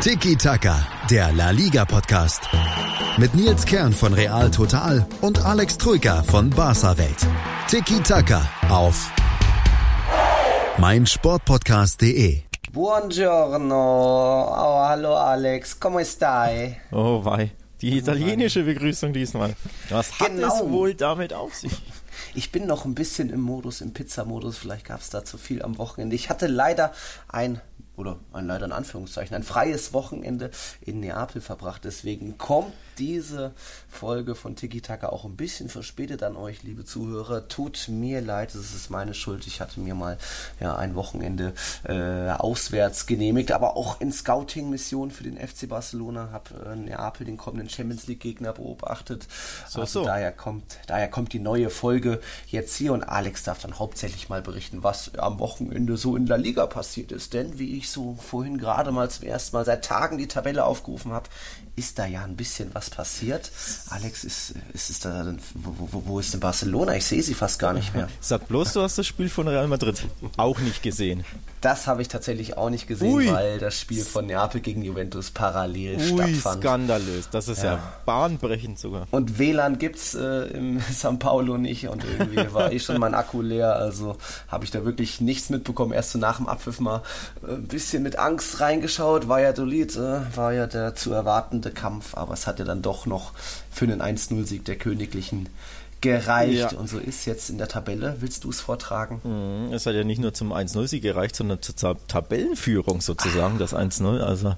Tiki Taka, der La Liga Podcast. Mit Nils Kern von Real Total und Alex Troika von Barca Welt. Tiki Taka auf meinsportpodcast.de. Buongiorno. Oh, hallo Alex, come stai? Oh wei, die italienische Begrüßung diesmal. Was hat Genau. es wohl damit auf sich? Ich bin noch ein bisschen im Modus, im Pizza-Modus. Vielleicht gab es da zu viel am Wochenende. Ich hatte leider ein, oder ein leider in Anführungszeichen, ein freies Wochenende in Neapel verbracht. Deswegen kommt diese Folge von Tiki Taka auch ein bisschen verspätet an euch, liebe Zuhörer. Tut mir leid, es ist meine Schuld. Ich hatte mir mal ja, ein Wochenende äh, auswärts genehmigt, aber auch in Scouting-Mission für den FC Barcelona. Habe äh, Neapel den kommenden Champions League-Gegner beobachtet. So, also so. daher kommt, daher kommt die neue Folge jetzt hier und Alex darf dann hauptsächlich mal berichten, was am Wochenende so in der Liga passiert ist. Denn wie ich so vorhin gerade mal zum ersten Mal seit Tagen die Tabelle aufgerufen habe, ist da ja ein bisschen was passiert. Alex, ist, ist es da wo, wo ist denn Barcelona? Ich sehe sie fast gar nicht mehr. Sag bloß, du hast das Spiel von Real Madrid auch nicht gesehen. Das habe ich tatsächlich auch nicht gesehen, Ui. weil das Spiel von Neapel gegen Juventus parallel Ui, stattfand. skandalös. Das ist ja, bahnbrechend sogar. Und WLAN gibt's äh, im São Paulo nicht und irgendwie war eh schon mein Akku leer, also habe ich da wirklich nichts mitbekommen. Erst so nach dem Abpfiff mal äh, ein bisschen mit Angst reingeschaut. Valladolid äh, war ja der zu erwartende Kampf, aber es hat ja dann doch noch für einen 1-0-Sieg der Königlichen gereicht. Ja. Und so ist jetzt in der Tabelle. Willst du es vortragen? Mhm, Es hat ja nicht nur zum 1-0-Sieg gereicht, sondern zur Ta- Tabellenführung sozusagen, das 1-0. Also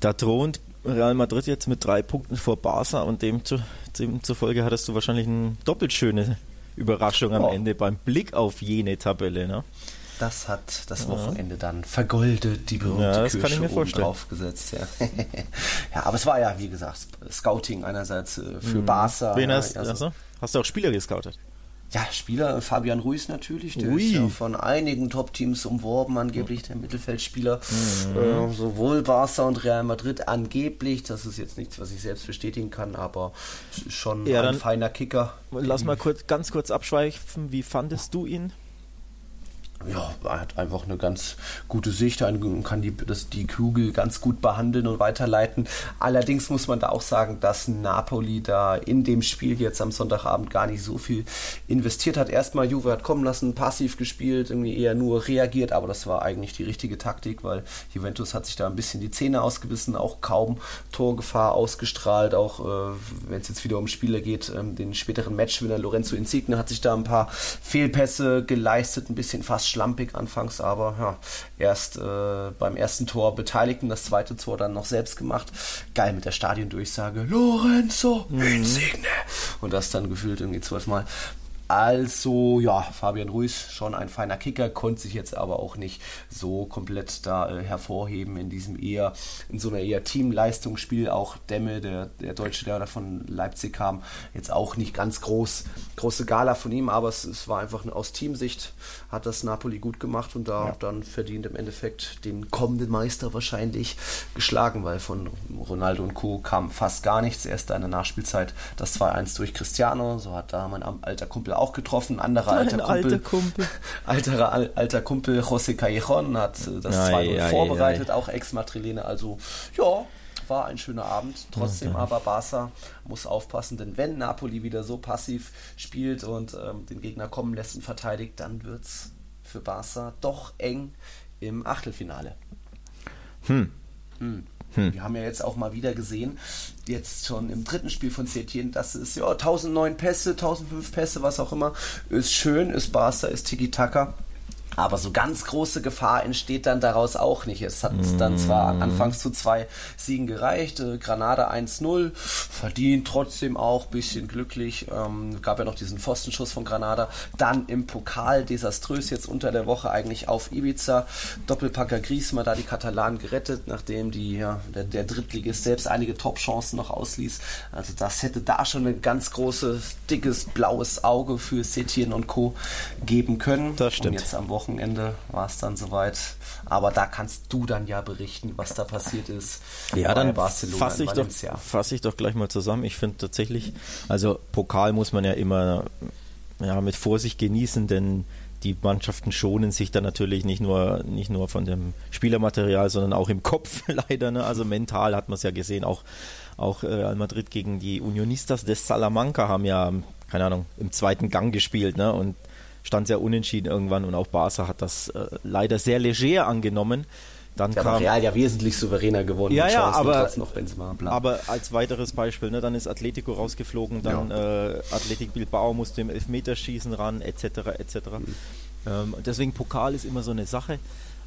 da thront Real Madrid jetzt mit drei Punkten vor Barca und demzu, demzufolge hattest du wahrscheinlich eine doppelt schöne Überraschung am Ja. Ende beim Blick auf jene Tabelle. Ne? Das hat das Wochenende dann vergoldet, die berühmte Ja, das kann ich mir oben vorstellen. drauf gesetzt. Ja. ja, aber es war ja, wie gesagt, Scouting einerseits äh, für Barca. Mhm. Wen ja, hast, also- also, hast du auch Spieler gescoutet? Ja, Spieler, Fabian Ruiz natürlich, der Ui. ist ja von einigen Top-Teams umworben, angeblich der Mittelfeldspieler. Mhm. Äh, sowohl Barca und Real Madrid angeblich, das ist jetzt nichts, was ich selbst bestätigen kann, aber schon Ja, ein feiner Kicker. Lass mal kurz, ganz kurz abschweifen. Wie fandest du ihn? Ja, er hat einfach eine ganz gute Sicht, ein- kann die, das, die Kugel ganz gut behandeln und weiterleiten. Allerdings muss man da auch sagen, dass Napoli da in dem Spiel jetzt am Sonntagabend gar nicht so viel investiert hat. Erstmal Juve hat kommen lassen, passiv gespielt, irgendwie eher nur reagiert, aber das war eigentlich die richtige Taktik, weil Juventus hat sich da ein bisschen die Zähne ausgebissen, auch kaum Torgefahr ausgestrahlt, auch äh, wenn es jetzt wieder um Spiele geht, ähm, den späteren Matchwinner Lorenzo Insigne hat sich da ein paar Fehlpässe geleistet, ein bisschen fast schlampig anfangs, aber ja, erst äh, beim ersten Tor beteiligt und das zweite Tor dann noch selbst gemacht. Geil mit der Stadiondurchsage, Lorenzo Insigne. Und das dann gefühlt irgendwie zwölfmal. Also, ja, Fabian Ruiz schon ein feiner Kicker, konnte sich jetzt aber auch nicht so komplett da äh, hervorheben in diesem eher, in so einer eher Teamleistungsspiel. Auch Demme, der, der Deutsche, der da von Leipzig kam, jetzt auch nicht ganz groß, große Gala von ihm, aber es, es war einfach aus Teamsicht hat das Napoli gut gemacht und da dann verdient im Endeffekt den kommenden Meister wahrscheinlich geschlagen, weil von Ronaldo und Co. kam fast gar nichts. Erst in der Nachspielzeit das 2-1 durch Cristiano, so hat da mein alter Kumpel auch getroffen. Anderer Dein alter Kumpel, alter Kumpel. Alterer, al- alter Kumpel José Callejon hat äh, das Ei, 2-0 ei, vorbereitet, auch Ex-Madrilene. Also ja, war ein schöner Abend. Trotzdem aber Barca muss aufpassen, denn wenn Napoli wieder so passiv spielt und ähm, den Gegner kommen lässt und verteidigt, dann wird es für Barca doch eng im Achtelfinale. Hm. Wir haben ja jetzt auch mal wieder gesehen, jetzt schon im dritten Spiel von Setien, das ist ja 1009 Pässe, 1005 Pässe, was auch immer, ist schön, ist Barca, ist Tiki-Taka. Aber so ganz große Gefahr entsteht dann daraus auch nicht. Es hat dann zwar anfangs zu zwei Siegen gereicht, äh, Granada 1-0, verdient trotzdem auch, bisschen glücklich. Ähm, gab ja noch diesen Pfostenschuss von Granada. Dann im Pokal desaströs jetzt unter der Woche eigentlich auf Ibiza. Doppelpacker Griezmann da die Katalanen gerettet, nachdem die, ja, der, der Drittligist selbst einige Top-Chancen noch ausließ. Also das hätte da schon ein ganz großes, dickes, blaues Auge für Setien und Co. geben können. Das stimmt. Und jetzt am Wochenende war es dann soweit. Aber da kannst du dann ja berichten, was da passiert ist. Ja, dann fasse ich, doch, fass ich doch gleich mal zusammen. Ich finde tatsächlich, also Pokal muss man ja immer ja, mit Vorsicht genießen, denn die Mannschaften schonen sich dann natürlich nicht nur, nicht nur von dem Spielermaterial, sondern auch im Kopf leider. Ne? Also mental hat man es ja gesehen, auch, auch äh, Real Madrid gegen die Unionistas des Salamanca haben ja, keine Ahnung, im zweiten Gang gespielt ne? und stand sehr unentschieden irgendwann und auch Barca hat das äh, leider sehr leger angenommen. Dann ja, kam Real ja wesentlich souveräner gewonnen. Ja, ja, aber, aber als weiteres Beispiel, ne, dann ist Atletico rausgeflogen, dann ja. äh, Athletic Bilbao musste im Elfmeterschießen ran, etc. etc. Mhm. Ähm, deswegen Pokal ist immer so eine Sache,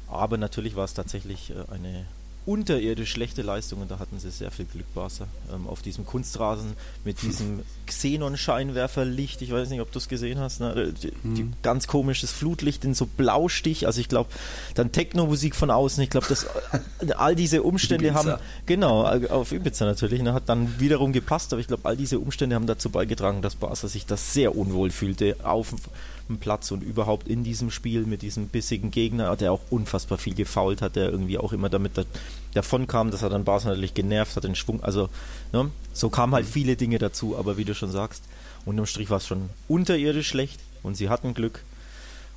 aber natürlich war es tatsächlich äh, eine unterirdisch schlechte Leistung und da hatten sie sehr viel Glück, Barca, ähm, auf diesem Kunstrasen mit diesem Xenon-Scheinwerferlicht. Ich weiß nicht, ob du es gesehen hast. Ne? Die, mhm. die, ganz komisches Flutlicht in so Blaustich. Also ich glaube, dann Techno-Musik von außen. Ich glaube, dass äh, all diese Umstände Ibiza. haben genau auf Ibiza natürlich. Ne, hat dann wiederum gepasst, aber ich glaube, all diese Umstände haben dazu beigetragen, dass Barca sich das sehr unwohl fühlte auf Platz und überhaupt in diesem Spiel mit diesem bissigen Gegner, der auch unfassbar viel gefault hat, der irgendwie auch immer damit da, davon kam, dass er dann Barca natürlich genervt hat, den Schwung, also ne, so kamen halt viele Dinge dazu, aber wie du schon sagst, unterm Strich war es schon unterirdisch schlecht und sie hatten Glück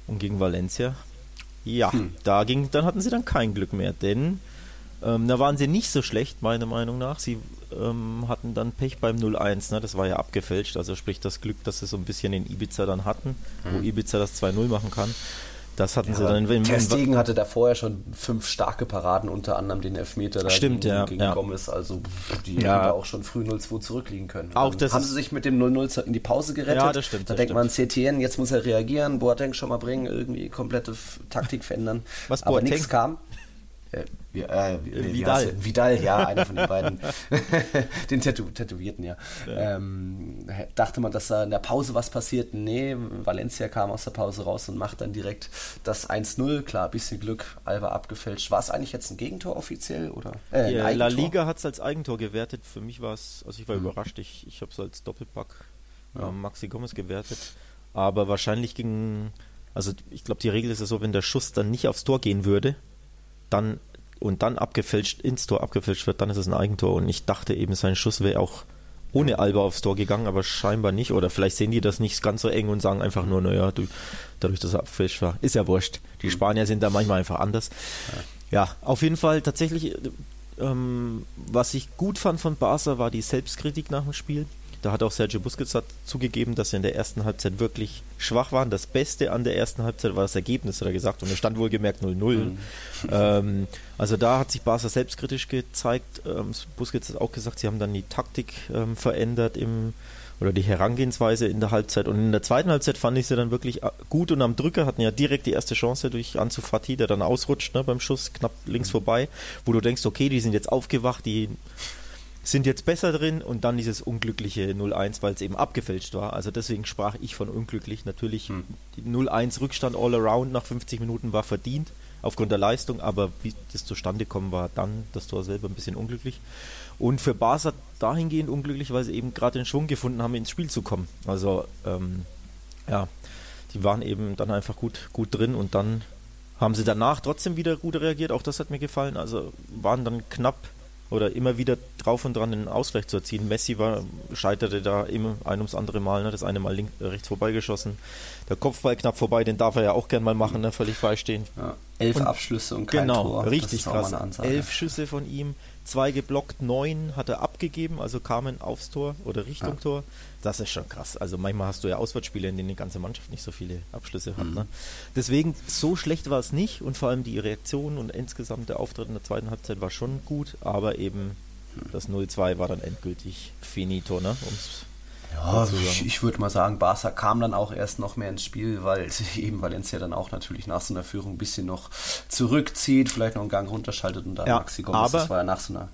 und gegen Valencia, ja, hm. da ging, dann hatten sie dann kein Glück mehr, denn ähm, da waren sie nicht so schlecht, meiner Meinung nach. Sie ähm, hatten dann Pech beim 0-1, ne? das war ja abgefälscht, also sprich das Glück, dass sie so ein bisschen in Ibiza dann hatten, mhm. wo Ibiza das 2-0 machen kann. Das hatten ja, sie dann. Wenn, Ter Stegen hatte da vorher schon fünf starke Paraden, unter anderem den Elfmeter da Stimmt, gegen, ja, gegen ja. Gomez. Also die ja. hätten da auch schon früh 0-2 zurückliegen können. Auch das haben sie sich mit dem 0-0 in die Pause gerettet. Ja, das stimmt. Da denkt man, CTN, jetzt muss er reagieren, Boateng schon mal bringen, irgendwie komplette Taktik verändern. Was Aber Boateng? nichts kam. Wie, äh, wie, Vidal. Wie Vidal, ja, einer von den beiden. den Tätow Tätowierten, ja. ja. Ähm, dachte man, dass da in der Pause was passiert? Nee, Valencia kam aus der Pause raus und macht dann direkt das 1-0. Klar, bisschen Glück, Alba abgefälscht. War es eigentlich jetzt ein Gegentor offiziell? Oder? Äh, ja, La Liga hat es als Eigentor gewertet. Für mich war es, also ich war mhm. überrascht. Ich, ich habe es als Doppelpack ja. ähm, Maxi Gomez gewertet. Aber wahrscheinlich ging, also ich glaube, die Regel ist ja so, wenn der Schuss dann nicht aufs Tor gehen würde, dann und dann abgefälscht, ins Tor abgefälscht wird, dann ist es ein Eigentor. Und ich dachte eben, sein Schuss wäre auch ohne Alba aufs Tor gegangen, aber scheinbar nicht. Oder vielleicht sehen die das nicht ganz so eng und sagen einfach nur, naja, du, dadurch, dass er abgefälscht war, ist ja wurscht. Die mhm. Spanier sind da manchmal einfach anders. Ja, ja auf jeden Fall tatsächlich, ähm, was ich gut fand von Barca, war die Selbstkritik nach dem Spiel. Da hat auch Sergio Busquets zugegeben, dass sie in der ersten Halbzeit wirklich schwach waren. Das Beste an der ersten Halbzeit war das Ergebnis, hat er gesagt. Und er stand wohlgemerkt 0-0. Mhm. Ähm, also da hat sich Barca selbstkritisch gezeigt. Ähm, Busquets hat auch gesagt, sie haben dann die Taktik ähm, verändert im oder die Herangehensweise in der Halbzeit. Und in der zweiten Halbzeit fand ich sie dann wirklich äh, gut und am Drücker, hatten ja direkt die erste Chance durch Ansu Fati, der dann ausrutscht ne, beim Schuss, knapp links mhm. vorbei, wo du denkst, okay, die sind jetzt aufgewacht, die sind jetzt besser drin und dann dieses unglückliche 0-1, weil es eben abgefälscht war. Also deswegen sprach ich von unglücklich. Natürlich, hm. die 0-1 Rückstand all around nach 50 Minuten war verdient aufgrund der Leistung, aber wie das zustande kommen war dann das Tor selber ein bisschen unglücklich. Und für Barca dahingehend unglücklich, weil sie eben gerade den Schwung gefunden haben, ins Spiel zu kommen. Also ähm, ja, die waren eben dann einfach gut, gut drin und dann haben sie danach trotzdem wieder gut reagiert. Auch das hat mir gefallen. Also waren dann knapp oder immer wieder drauf und dran den Ausgleich zu erzielen. Messi war, scheiterte da immer ein ums andere Mal, ne? das eine Mal links, äh, rechts vorbeigeschossen. Der Kopfball knapp vorbei, den darf er ja auch gern mal machen, ne? völlig freistehen. Ja, elf und, Abschlüsse und kein genau, Tor. Genau, richtig krass. Elf Schüsse von ihm, zwei geblockt, neun hat er abgegeben, also kamen aufs Tor oder Richtung ja. Tor. Das ist schon krass. Also manchmal hast du ja Auswärtsspiele, in denen die ganze Mannschaft nicht so viele Abschlüsse hat. Mhm. Ne? Deswegen, so schlecht war es nicht und vor allem die Reaktion und insgesamt der Auftritt in der zweiten Halbzeit war schon gut, aber eben das 0-2 war dann endgültig finito, ne? Um's ja, ich, ich würde mal sagen, Barca kam dann auch erst noch mehr ins Spiel, weil eben Valencia dann auch natürlich nach so einer Führung ein bisschen noch zurückzieht, vielleicht noch einen Gang runterschaltet und dann ja, Maxi Gomez, aber, das war ja nach so einer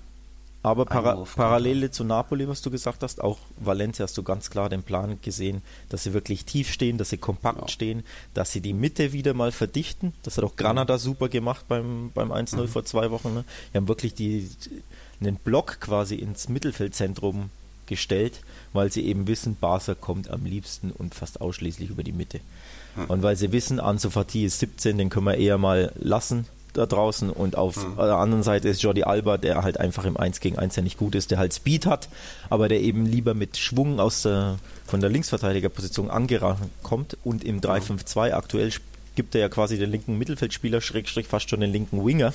aber para Parallele zu Napoli, was du gesagt hast, auch Valencia hast du ganz klar den Plan gesehen, dass sie wirklich tief stehen, dass sie kompakt ja. stehen, dass sie die Mitte wieder mal verdichten. Das hat auch Granada super gemacht beim, beim 1-0 mhm. vor zwei Wochen. Ne? Die haben wirklich die, einen Block quasi ins Mittelfeldzentrum gestellt, weil sie eben wissen, Barca kommt am liebsten und fast ausschließlich über die Mitte. Mhm. Und weil sie wissen, Ansu Fati ist 17, den können wir eher mal lassen, da draußen und auf mhm. der anderen Seite ist Jordi Alba, der halt einfach im 1 gegen 1 ja nicht gut ist, der halt Speed hat, aber der eben lieber mit Schwung aus der, von der Linksverteidigerposition angerannt kommt und im 3-5-2 aktuell gibt er ja quasi den linken Mittelfeldspieler, Schrägstrich fast schon den linken Winger.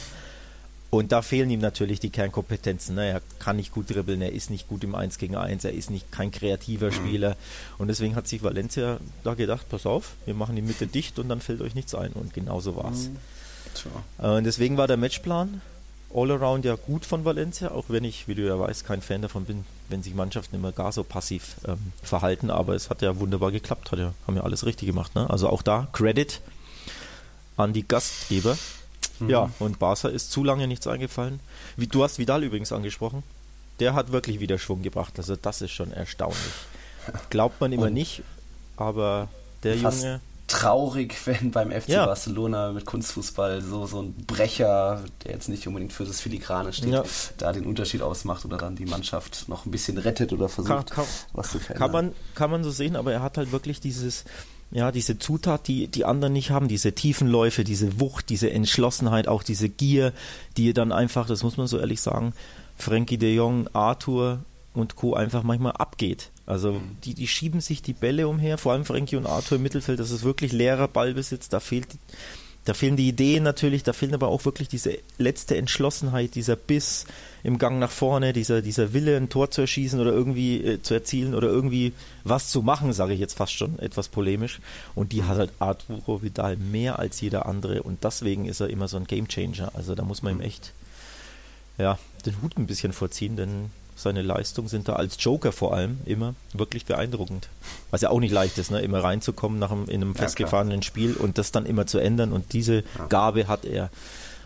Und da fehlen ihm natürlich die Kernkompetenzen. Ne? Er kann nicht gut dribbeln, er ist nicht gut im 1 gegen 1, er ist nicht kein kreativer Spieler. Und deswegen hat sich Valencia da gedacht, pass auf, wir machen die Mitte dicht und dann fällt euch nichts ein. Und genau so war es. Mhm. Und deswegen war der Matchplan all around ja gut von Valencia, auch wenn ich, wie du ja weißt, kein Fan davon bin, wenn sich Mannschaften immer gar so passiv ähm, verhalten. Aber es hat ja wunderbar geklappt, hat ja, haben ja alles richtig gemacht. Ne? Also auch da Credit an die Gastgeber Mhm. Ja, und Barca ist zu lange nichts eingefallen. Wie, du hast Vidal übrigens angesprochen. Der hat wirklich wieder Schwung gebracht. Also das ist schon erstaunlich. Glaubt man immer und nicht, aber der Junge traurig, wenn beim FC ja. Barcelona mit Kunstfußball so, so ein Brecher, der jetzt nicht unbedingt für das Filigrane steht, ja. da den Unterschied ausmacht oder dann die Mannschaft noch ein bisschen rettet oder versucht, kann, kann, was zu verändern. Kann man, kann man so sehen, aber er hat halt wirklich dieses, ja, diese Zutat, die die anderen nicht haben, diese Tiefenläufe, diese Wucht, diese Entschlossenheit, auch diese Gier, die dann einfach, das muss man so ehrlich sagen, Frankie de Jong, Arthur und Co. einfach manchmal abgeht. Also mhm. die, die schieben sich die Bälle umher, vor allem Frankie und Arthur im Mittelfeld, das ist wirklich leerer Ballbesitz, da fehlt da fehlen die Ideen natürlich, da fehlen aber auch wirklich diese letzte Entschlossenheit, dieser Biss im Gang nach vorne, dieser, dieser Wille, ein Tor zu erschießen oder irgendwie äh, zu erzielen oder irgendwie was zu machen, sage ich jetzt fast schon etwas polemisch. Und die hat halt Arturo Vidal mehr als jeder andere und deswegen ist er immer so ein Gamechanger. Also da muss man ihm echt ja, den Hut ein bisschen vorziehen, denn seine Leistungen sind da als Joker vor allem immer wirklich beeindruckend. Was ja auch nicht leicht ist, ne? immer reinzukommen nach einem, in einem festgefahrenen Spiel und das dann immer zu ändern. Und diese ja. Gabe hat er.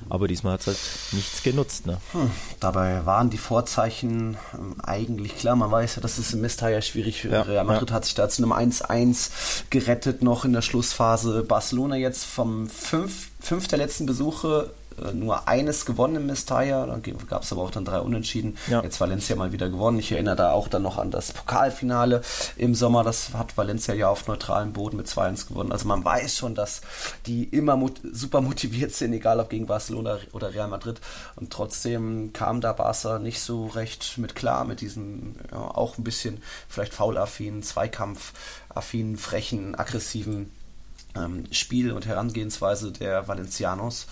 Aber diesmal hat es halt nichts genutzt. Ne? Hm. Dabei waren die Vorzeichen ähm, eigentlich klar. Man weiß ja, das ist im Mestalla schwierig. Ja, Real Madrid ja. hat sich da zu einem 1-1 gerettet noch in der Schlussphase. Barcelona jetzt vom fünf, fünf der letzten Besuche nur eines gewonnen im Mestalla, dann gab es aber auch dann drei Unentschieden. Ja. Jetzt Valencia mal wieder gewonnen. Ich erinnere da auch dann noch an das Pokalfinale im Sommer. Das hat Valencia ja auf neutralem Boden mit 2-1 gewonnen. Also man weiß schon, dass die immer mot super motiviert sind, egal ob gegen Barcelona oder Real Madrid. Und trotzdem kam da Barca nicht so recht mit klar, mit diesem ja, auch ein bisschen vielleicht faulaffinen, zweikampfaffinen, frechen, aggressiven Spiel und Herangehensweise der Valencianos.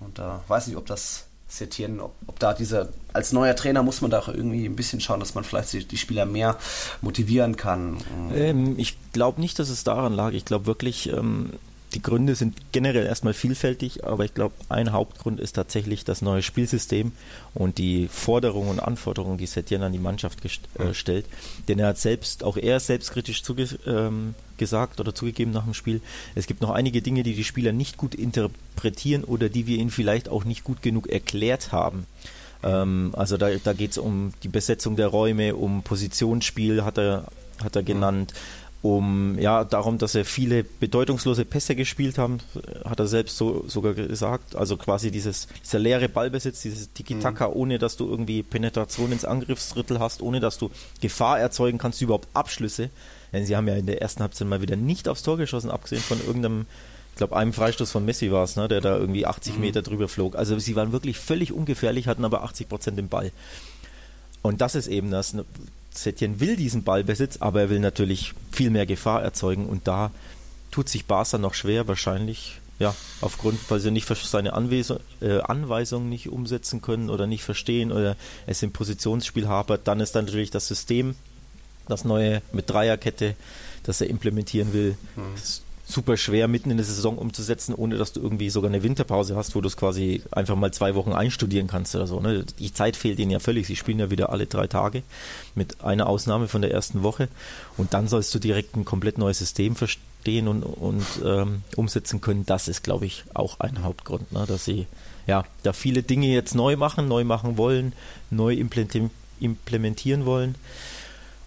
Und da äh, weiß nicht, ob das Setien, ob, ob, da dieser, als neuer Trainer muss man da auch irgendwie ein bisschen schauen, dass man vielleicht die, die Spieler mehr motivieren kann. Ähm, ich glaube nicht, dass es daran lag. Ich glaube wirklich, ähm, die Gründe sind generell erstmal vielfältig, aber ich glaube, ein Hauptgrund ist tatsächlich das neue Spielsystem und die Forderungen und Anforderungen, die Setien an die Mannschaft äh, stellt. Denn er hat selbst, auch er selbstkritisch zuge ähm, gesagt oder zugegeben nach dem Spiel, es gibt noch einige Dinge, die die Spieler nicht gut interpretieren oder die wir ihnen vielleicht auch nicht gut genug erklärt haben. Ähm, also da, da geht es um die Besetzung der Räume, um Positionsspiel, hat er, hat er genannt. Um ja darum, dass er viele bedeutungslose Pässe gespielt haben, hat er selbst so sogar gesagt. Also quasi dieses dieser leere Ballbesitz, dieses Tiki-Taka, mhm. ohne dass du irgendwie Penetration ins Angriffsdrittel hast, ohne dass du Gefahr erzeugen kannst, überhaupt Abschlüsse. Denn sie haben ja in der ersten Halbzeit mal wieder nicht aufs Tor geschossen, abgesehen von irgendeinem ich glaube, einem Freistoß von Messi war es, ne, der da irgendwie 80 mhm. Meter drüber flog. Also sie waren wirklich völlig ungefährlich, hatten aber 80 Prozent im Ball. Und das ist eben das. Setien will diesen Ballbesitz, aber er will natürlich viel mehr Gefahr erzeugen und da tut sich Barca noch schwer, wahrscheinlich ja, aufgrund, weil sie nicht seine Anweisung, äh, Anweisungen nicht umsetzen können oder nicht verstehen oder es im Positionsspiel hapert, dann ist dann natürlich das System, das neue mit Dreierkette, das er implementieren will, mhm super schwer mitten in der Saison umzusetzen, ohne dass du irgendwie sogar eine Winterpause hast, wo du es quasi einfach mal zwei Wochen einstudieren kannst oder so. Ne? Die Zeit fehlt ihnen ja völlig. Sie spielen ja wieder alle drei Tage mit einer Ausnahme von der ersten Woche und dann sollst du direkt ein komplett neues System verstehen und, und ähm, umsetzen können. Das ist, glaube ich, auch ein Hauptgrund, ne? dass sie ja da viele Dinge jetzt neu machen, neu machen wollen, neu implementieren wollen.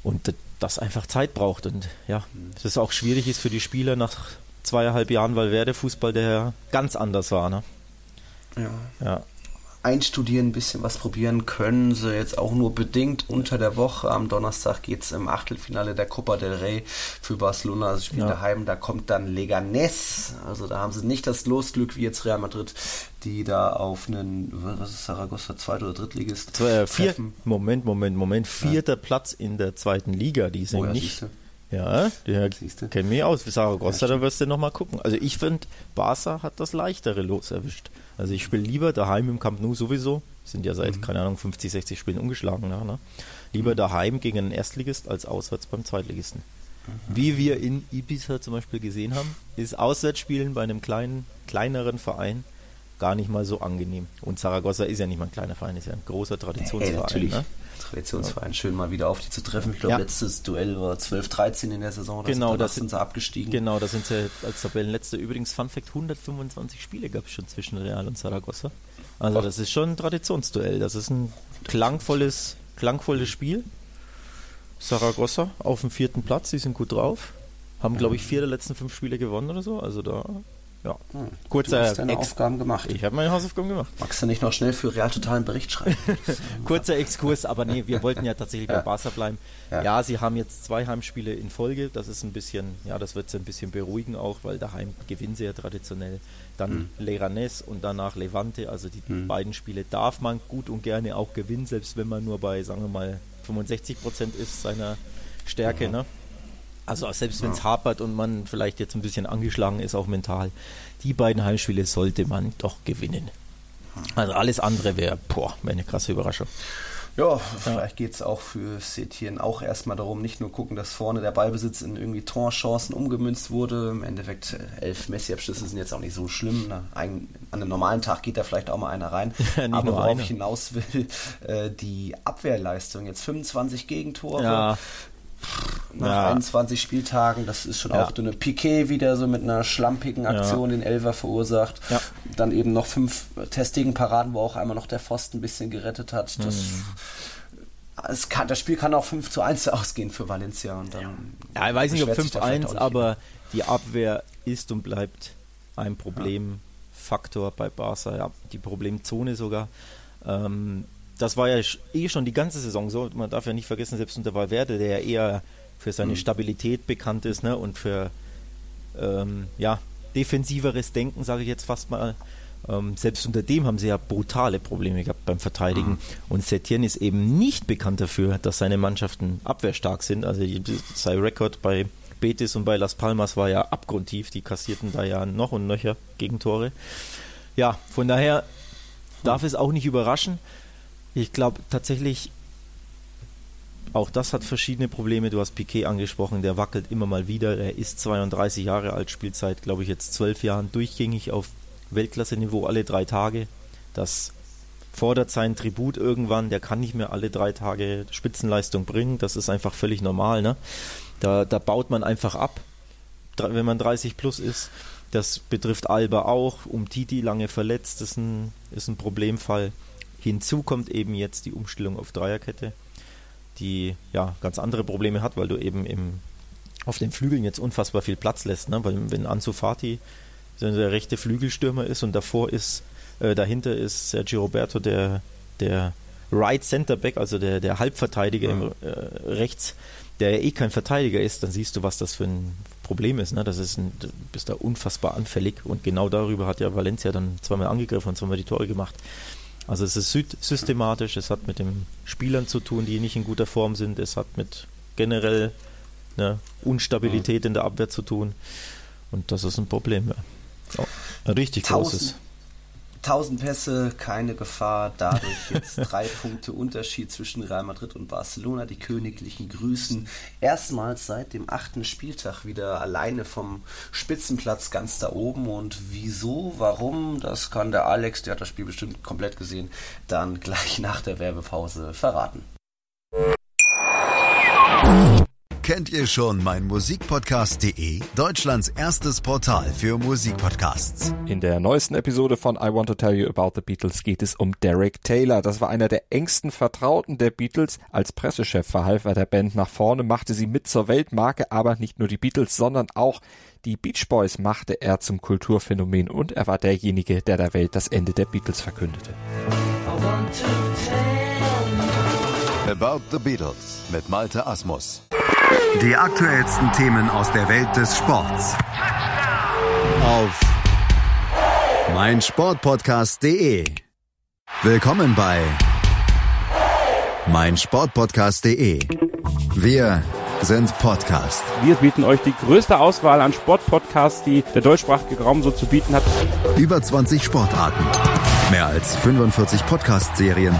Und das einfach Zeit braucht und ja, dass es auch schwierig ist für die Spieler nach zweieinhalb Jahren, weil Werder-Fußball der ganz anders war. Ne? Ja. ja einstudieren, ein bisschen was probieren können sie jetzt auch nur bedingt unter der Woche. Am Donnerstag geht es im Achtelfinale der Copa del Rey für Barcelona. Also spielen ja. daheim, da kommt dann Leganés. Also da haben sie nicht das Losglück wie jetzt Real Madrid, die da auf einen, was ist Saragossa, Zweit- oder Drittligist? Zwei, äh, vier, Moment, Moment, Moment. Vierter ja. Platz in der zweiten Liga. Die sind oh ja, nicht. Ja, der kennt mich aus. Saragossa, ja, da wirst du nochmal gucken. Also ich finde, Barca hat das leichtere Los erwischt. Also ich spiele lieber daheim im Camp Nou sowieso. Sind ja seit, mhm. keine Ahnung, 50, 60 Spielen umgeschlagen. Ne? ne? Lieber mhm. daheim gegen einen Erstligist als auswärts beim Zweitligisten. Mhm. Wie wir in Ibiza zum Beispiel gesehen haben, ist Auswärtsspielen bei einem kleinen, kleineren Verein gar nicht mal so angenehm. Und Saragossa ist ja nicht mal ein kleiner Verein, ist ja ein großer Traditionsverein. Hey. Ne? Traditionsverein, schön mal wieder auf die zu treffen. Ich glaube, ja. letztes Duell war 12-13 in der Saison. Genau, da sind sie abgestiegen. Genau, da sind sie als Tabellenletzter. Übrigens, Fun Fact: 125 Spiele gab es schon zwischen Real und Saragossa. Also, das ist schon ein Traditionsduell. Das ist ein klangvolles, klangvolles Spiel. Saragossa auf dem vierten Platz, die sind gut drauf. Haben, glaube ich, vier der letzten fünf Spiele gewonnen oder so. Also da ja. Hm. Kurzer du hast deine Ex Aufgaben gemacht. Ich habe meine Hausaufgaben gemacht. Magst du nicht noch schnell für Real totalen Bericht schreiben? Kurzer Exkurs, aber nee, wir wollten ja tatsächlich ja. bei Barca bleiben. Ja. ja. sie haben jetzt zwei Heimspiele in Folge. Das ist ein bisschen, ja, das wird sie ein bisschen beruhigen auch, weil daheim gewinnen sie ja traditionell. Dann mhm. Leganés und danach Levante. Also die mhm. beiden Spiele darf man gut und gerne auch gewinnen, selbst wenn man nur bei, sagen wir mal, 65 Prozent ist seiner Stärke. Mhm. Ne? Also selbst wenn es hapert und man vielleicht jetzt ein bisschen angeschlagen ist, auch mental, die beiden Heimspiele sollte man doch gewinnen. Also alles andere wäre wär eine krasse Überraschung. Ja, vielleicht geht es auch für Setien auch erstmal darum, nicht nur gucken, dass vorne der Ballbesitz in irgendwie Torchancen umgemünzt wurde. Im Endeffekt äh, elf Messi-Abschlüsse sind jetzt auch nicht so schlimm. Ne? Ein, an einem normalen Tag geht da vielleicht auch mal einer rein. Ja, Aber worauf ich hinaus will, äh, die Abwehrleistung. Jetzt 25 Gegentore. Ja nach ja. 21 Spieltagen. Das ist schon ja. auch eine Piquet wieder so mit einer schlampigen Aktion ja. den Elver verursacht. Dann eben noch fünf testigen Paraden, wo auch einmal noch der Pfosten ein bisschen gerettet hat. Das, mhm. kann, das Spiel kann auch 5 zu 1 ausgehen für Valencia. Und dann ja, ich weiß nicht, ob 5 zu 1, aber die Abwehr ist und bleibt ein Problemfaktor bei Barca. Ja, die Problemzone sogar. Ähm, das war ja eh schon die ganze Saison so. Man darf ja nicht vergessen, selbst unter Valverde, der ja eher für seine mhm. Stabilität bekannt ist ne? und für ähm, ja, defensiveres Denken, sage ich jetzt fast mal. Ähm, selbst unter dem haben sie ja brutale Probleme gehabt beim Verteidigen. Mhm. Und Setien ist eben nicht bekannt dafür, dass seine Mannschaften abwehrstark sind. Also sein Rekord bei Betis und bei Las Palmas war ja abgrundtief. Die kassierten da ja noch und nöcher Gegentore. Ja, von daher darf es auch nicht überraschen. Ich glaube tatsächlich, auch das hat verschiedene Probleme. Du hast Piquet angesprochen, der wackelt immer mal wieder. Er ist 32 Jahre alt, Spielzeit, glaube ich, jetzt zwölf Jahren durchgängig auf Weltklasse-Niveau alle drei Tage. Das fordert seinen Tribut irgendwann. Der kann nicht mehr alle drei Tage Spitzenleistung bringen. Das ist einfach völlig normal. Ne? Da, da baut man einfach ab, wenn man 30 plus ist. Das betrifft Alba auch. Um Titi lange verletzt, ist ein, ist ein Problemfall. Hinzu kommt eben jetzt die Umstellung auf Dreierkette, die ja ganz andere Probleme hat, weil du eben im, auf den Flügeln jetzt unfassbar viel Platz lässt. Ne? Weil wenn Ansu Fati der rechte Flügelstürmer ist und davor ist, äh, dahinter ist Sergio Roberto der, der Right Center Back, also der, der Halbverteidiger ja. im, äh, rechts, der ja eh kein Verteidiger ist, dann siehst du, was das für ein Problem ist. Ne? Das ist ein, du bist da unfassbar anfällig und genau darüber hat ja Valencia dann zweimal angegriffen und zweimal die Tore gemacht. Also es ist systematisch, es hat mit den Spielern zu tun, die nicht in guter Form sind, es hat mit generell ne, Unstabilität in der Abwehr zu tun. Und das ist ein Problem. Ja. Oh, ein richtig Tausend, großes. 1000 Pässe, keine Gefahr. Dadurch jetzt drei Punkte Unterschied zwischen Real Madrid und Barcelona. Die Königlichen grüßen erstmals seit dem achten Spieltag wieder alleine vom Spitzenplatz ganz da oben. Und wieso, warum, das kann der Alex, der hat das Spiel bestimmt komplett gesehen, dann gleich nach der Werbepause verraten. Kennt ihr schon mein Musikpodcast.de? Deutschlands erstes Portal für Musikpodcasts. In der neuesten Episode von I Want to Tell You About the Beatles geht es um Derek Taylor. Das war einer der engsten Vertrauten der Beatles. Als Pressechef verhalf er der Band nach vorne, machte sie mit zur Weltmarke, aber nicht nur die Beatles, sondern auch die Beach Boys machte er zum Kulturphänomen und er war derjenige, der der Welt das Ende der Beatles verkündete. About the Beatles mit Malte Asmus. Die aktuellsten Themen aus der Welt des Sports. Auf meinsportpodcast.de. Willkommen bei meinsportpodcast.de. Wir sind Podcast. Wir bieten euch die größte Auswahl an Sportpodcasts, die der deutschsprachige Raum so zu bieten hat. Über 20 Sportarten, mehr als 45 Podcast-Serien,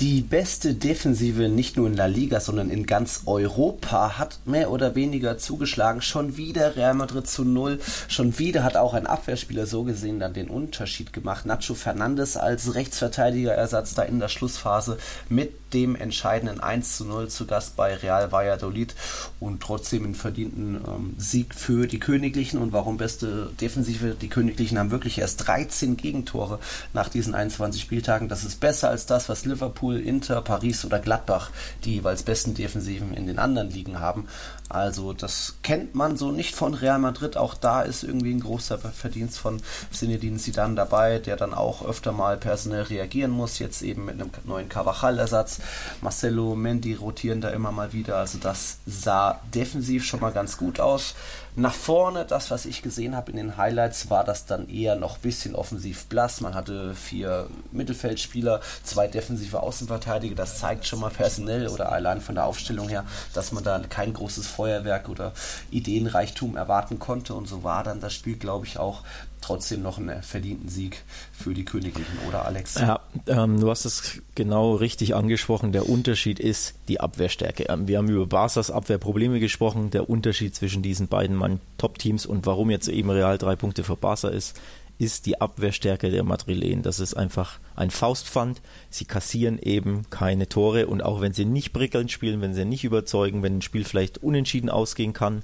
Die beste Defensive nicht nur in La Liga, sondern in ganz Europa hat mehr oder weniger zugeschlagen. Schon wieder Real Madrid zu null. Schon wieder hat auch ein Abwehrspieler so gesehen dann den Unterschied gemacht. Nacho Fernandes als Rechtsverteidigerersatz da in der Schlussphase mit dem entscheidenden 1 zu 0 zu Gast bei Real Valladolid und trotzdem einen verdienten ähm, Sieg für die Königlichen. Und warum beste Defensive? Die Königlichen haben wirklich erst 13 Gegentore nach diesen 21 Spieltagen. Das ist besser als das, was Liverpool, Inter, Paris oder Gladbach, die jeweils besten Defensiven in den anderen Ligen haben. Also das kennt man so nicht von Real Madrid. Auch da ist irgendwie ein großer Verdienst von Zinedine Zidane dabei, der dann auch öfter mal personell reagieren muss. Jetzt eben mit einem neuen Carvajal-Ersatz. Marcelo Mendy rotieren da immer mal wieder. Also das sah defensiv schon mal ganz gut aus. Nach vorne, das was ich gesehen habe in den Highlights, war das dann eher noch ein bisschen offensiv blass. Man hatte vier Mittelfeldspieler, zwei defensive Außenverteidiger. Das zeigt schon mal personell oder allein von der Aufstellung her, dass man da kein großes Feuerwerk oder Ideenreichtum erwarten konnte. Und so war dann das Spiel, glaube ich, auch trotzdem noch einen verdienten Sieg für die Königlichen, oder Alex? Ja, ähm, du hast es genau richtig angesprochen. Der Unterschied ist die Abwehrstärke. Ähm, wir haben über Barca's Abwehrprobleme gesprochen. Der Unterschied zwischen diesen beiden Top-Teams und warum jetzt eben Real drei Punkte vor Barca ist, ist die Abwehrstärke der Madrilen. Das ist einfach ein Faustpfand. Sie kassieren eben keine Tore und auch wenn sie nicht prickelnd spielen, wenn sie nicht überzeugen, wenn ein Spiel vielleicht unentschieden ausgehen kann,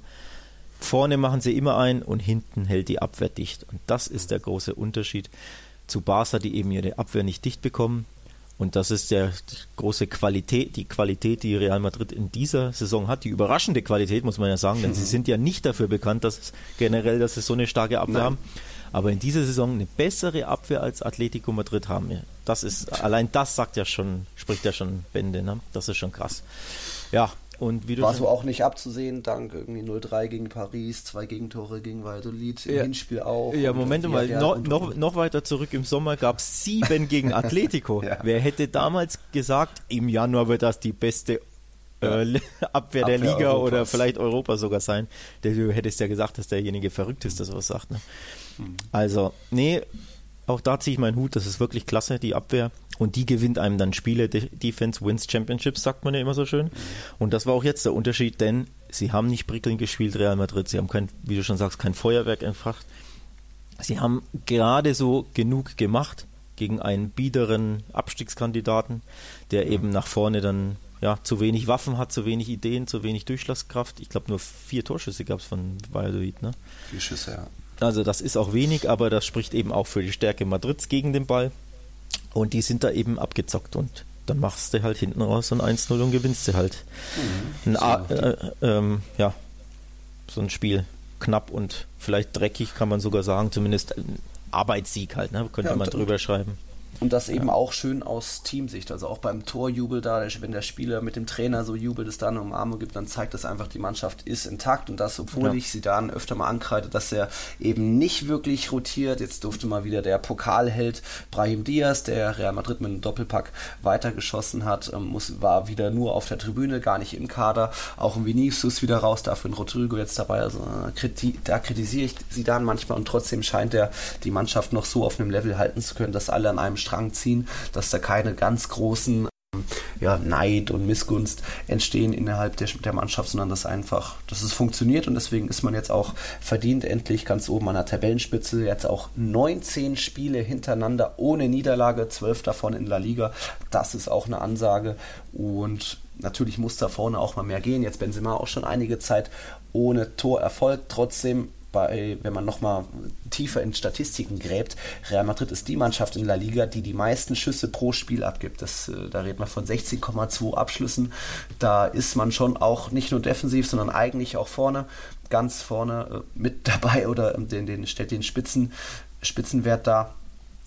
Vorne machen sie immer ein und hinten hält die Abwehr dicht. Und das ist der große Unterschied zu Barca, die eben ihre Abwehr nicht dicht bekommen. Und das ist der die große Qualität, die Qualität, die Real Madrid in dieser Saison hat, die überraschende Qualität, muss man ja sagen, denn sie sind ja nicht dafür bekannt, dass generell, dass sie so eine starke Abwehr Nein. haben. Aber in dieser Saison eine bessere Abwehr als Atletico Madrid haben wir. Das ist, allein das sagt ja schon, spricht ja schon Bände, ne? Das ist schon krass. Ja, und wie du War so auch nicht abzusehen, dank irgendwie 0-3 gegen Paris, zwei Gegentore gegen Valladolid, im ja. Hinspiel auch. Ja, Moment mal, no, noch, noch weiter zurück im Sommer gab es sieben gegen Atletico. ja. Wer hätte damals gesagt, im Januar wird das die beste äh, Abwehr der Abwehr Liga Europas. oder vielleicht Europa sogar sein. Du hättest ja gesagt, dass derjenige verrückt ist, der sowas sagt. Ne? Hm. Also, nee, auch da ziehe ich meinen Hut, das ist wirklich klasse, die Abwehr. Und die gewinnt einem dann Spiele. Defense wins Championships, sagt man ja immer so schön. Und das war auch jetzt der Unterschied, denn sie haben nicht prickelnd gespielt, Real Madrid. Sie haben kein, wie du schon sagst, kein Feuerwerk entfacht. Sie haben gerade so genug gemacht gegen einen biederen Abstiegskandidaten, der eben nach vorne dann ja, zu wenig Waffen hat, zu wenig Ideen, zu wenig Durchschlagskraft. Ich glaube, nur vier Torschüsse gab es von Valladolid. Ne? Vier Schüsse, ja. Also das ist auch wenig, aber das spricht eben auch für die Stärke Madrids gegen den Ball. Und die sind da eben abgezockt und dann machst du halt hinten raus ein 1-0 und gewinnst du halt. Mhm, ein, äh, ähm, ja, so ein Spiel knapp und vielleicht dreckig, kann man sogar sagen, zumindest ein Arbeitssieg halt, ne? könnte ja, man drüber schreiben. Und das eben ja. auch schön aus Teamsicht. Also auch beim Torjubel da, wenn der Spieler mit dem Trainer so jubelt, es da eine Umarmung gibt, dann zeigt das einfach, die Mannschaft ist intakt. Und das, obwohl ja. ich sie dann öfter mal ankreide, dass er eben nicht wirklich rotiert. Jetzt durfte mal wieder der Pokalheld Brahim Diaz, der Real Madrid mit einem Doppelpack weitergeschossen hat, ähm, muss, war wieder nur auf der Tribüne, gar nicht im Kader. Auch ein Vinicius wieder raus, dafür ein Rodrigo jetzt dabei. Also äh, da kritisiere ich sie dann manchmal und trotzdem scheint er die Mannschaft noch so auf einem Level halten zu können, dass alle an einem Strang Strang ziehen, dass da keine ganz großen ähm, ja, Neid und Missgunst entstehen innerhalb der, der, Mannschaft, sondern dass einfach, dass es funktioniert und deswegen ist man jetzt auch verdient endlich ganz oben an der Tabellenspitze. Jetzt auch 19 Spiele hintereinander ohne Niederlage, 12 davon in La Liga. Das ist auch eine Ansage und natürlich muss da vorne auch mal mehr gehen. Jetzt Benzema auch schon einige Zeit ohne Tor erfolgt. Trotzdem bei, wenn man nochmal tiefer in Statistiken gräbt, Real Madrid ist die Mannschaft in La Liga, die die meisten Schüsse pro Spiel abgibt. Das, äh, da redet man von 16,2 Abschlüssen. Da ist man schon auch nicht nur defensiv, sondern eigentlich auch vorne, ganz vorne äh, mit dabei oder den, den, stellt den Spitzen, Spitzenwert da.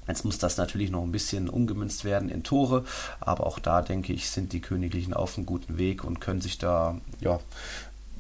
Jetzt muss das natürlich noch ein bisschen umgemünzt werden in Tore, aber auch da denke ich, sind die Königlichen auf einem guten Weg und können sich da ja,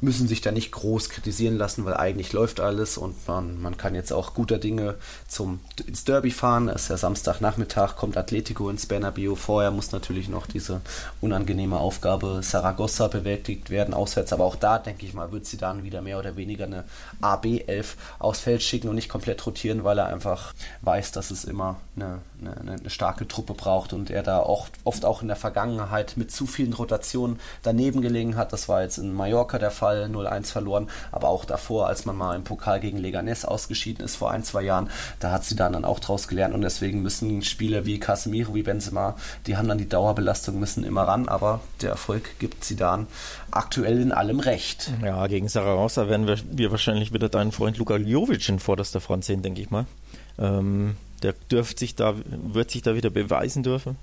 müssen sich da nicht groß kritisieren lassen, weil eigentlich läuft alles und man, man kann jetzt auch guter Dinge zum, ins Derby fahren. Es ist ja Samstagnachmittag, kommt Atletico ins Bernabeu. Vorher muss natürlich noch diese unangenehme Aufgabe Saragossa bewältigt werden, auswärts. Aber auch da, denke ich mal, wird sie dann wieder mehr oder weniger eine AB-11 aufs Feld schicken und nicht komplett rotieren, weil er einfach weiß, dass es immer eine, eine, eine starke Truppe braucht und er da auch oft auch in der Vergangenheit mit zu vielen Rotationen daneben gelegen hat. Das war jetzt in Mallorca der Fall Pokal 0-1 verloren, aber auch davor, als man mal im Pokal gegen Leganes ausgeschieden ist vor ein, zwei Jahren, da hat sie dann, dann auch draus gelernt und deswegen müssen Spieler wie Casemiro, wie Benzema, die haben dann die Dauerbelastung, müssen immer ran, aber der Erfolg gibt sie dann aktuell in allem recht. Ja, gegen Saragossa werden wir, wir wahrscheinlich wieder deinen Freund Luka Jovic in vorderster Front sehen, denke ich mal. Ähm, der dürft sich da, wird sich da wieder beweisen dürfen.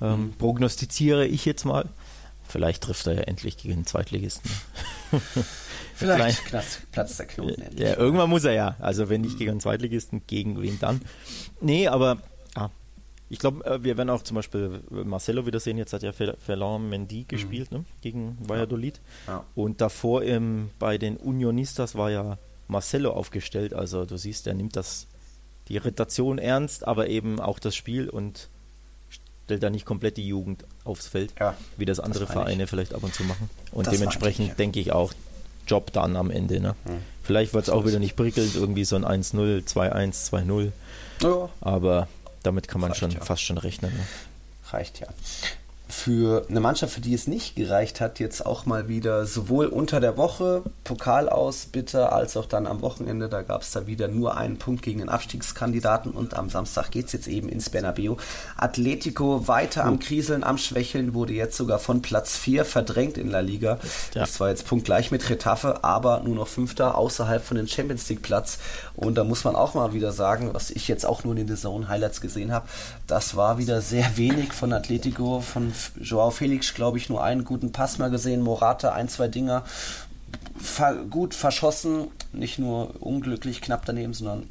Ähm. Prognostiziere ich jetzt mal. Vielleicht trifft er ja endlich gegen den Zweitligisten. Vielleicht, Vielleicht platzt der Knoten endlich. Ja, irgendwann muss er ja. Also wenn nicht gegen den Zweitligisten, gegen wen dann? Nee, aber ja, ich glaube, äh, wir werden auch zum Beispiel Marcelo wieder sehen. Jetzt hat ja Ferland Mendy mhm. gespielt mhm. ne, gegen Valladolid. Ja. Und davor im, bei den Unionistas war ja Marcelo aufgestellt. Also du siehst, er nimmt das die Irritation ernst, aber eben auch das Spiel und stellt da nicht komplett die Jugend aufs Feld, ja, wie das andere das Vereine vielleicht ab und zu machen. Und das dementsprechend denke ich auch, Job dann am Ende. Ne? Hm. Vielleicht wird es auch wieder nicht prickelnd, irgendwie so ein 1-0, 2-1, 2-0. Ja. Aber damit kann man Reicht schon ja. fast schon rechnen. Ne? Reicht ja für eine Mannschaft, für die es nicht gereicht hat, jetzt auch mal wieder sowohl unter der Woche Pokal aus, bitte, als auch dann am Wochenende. Da gab es da wieder nur einen Punkt gegen den Abstiegskandidaten und am Samstag geht es jetzt eben ins Bernabeu. Atletico weiter am Kriseln, am Schwächeln, wurde jetzt sogar von Platz 4 verdrängt in La Liga. Ja. Das war jetzt punktgleich mit Retafe, aber nur noch Fünfter außerhalb von den Champions League Platz. Und da muss man auch mal wieder sagen, was ich jetzt auch nur in den Zone Highlights gesehen habe, das war wieder sehr wenig von Atletico, von Joao Felix, glaube ich, nur einen guten Pass mal gesehen, Morata ein, zwei Dinger. Ver gut verschossen, nicht nur unglücklich knapp daneben, sondern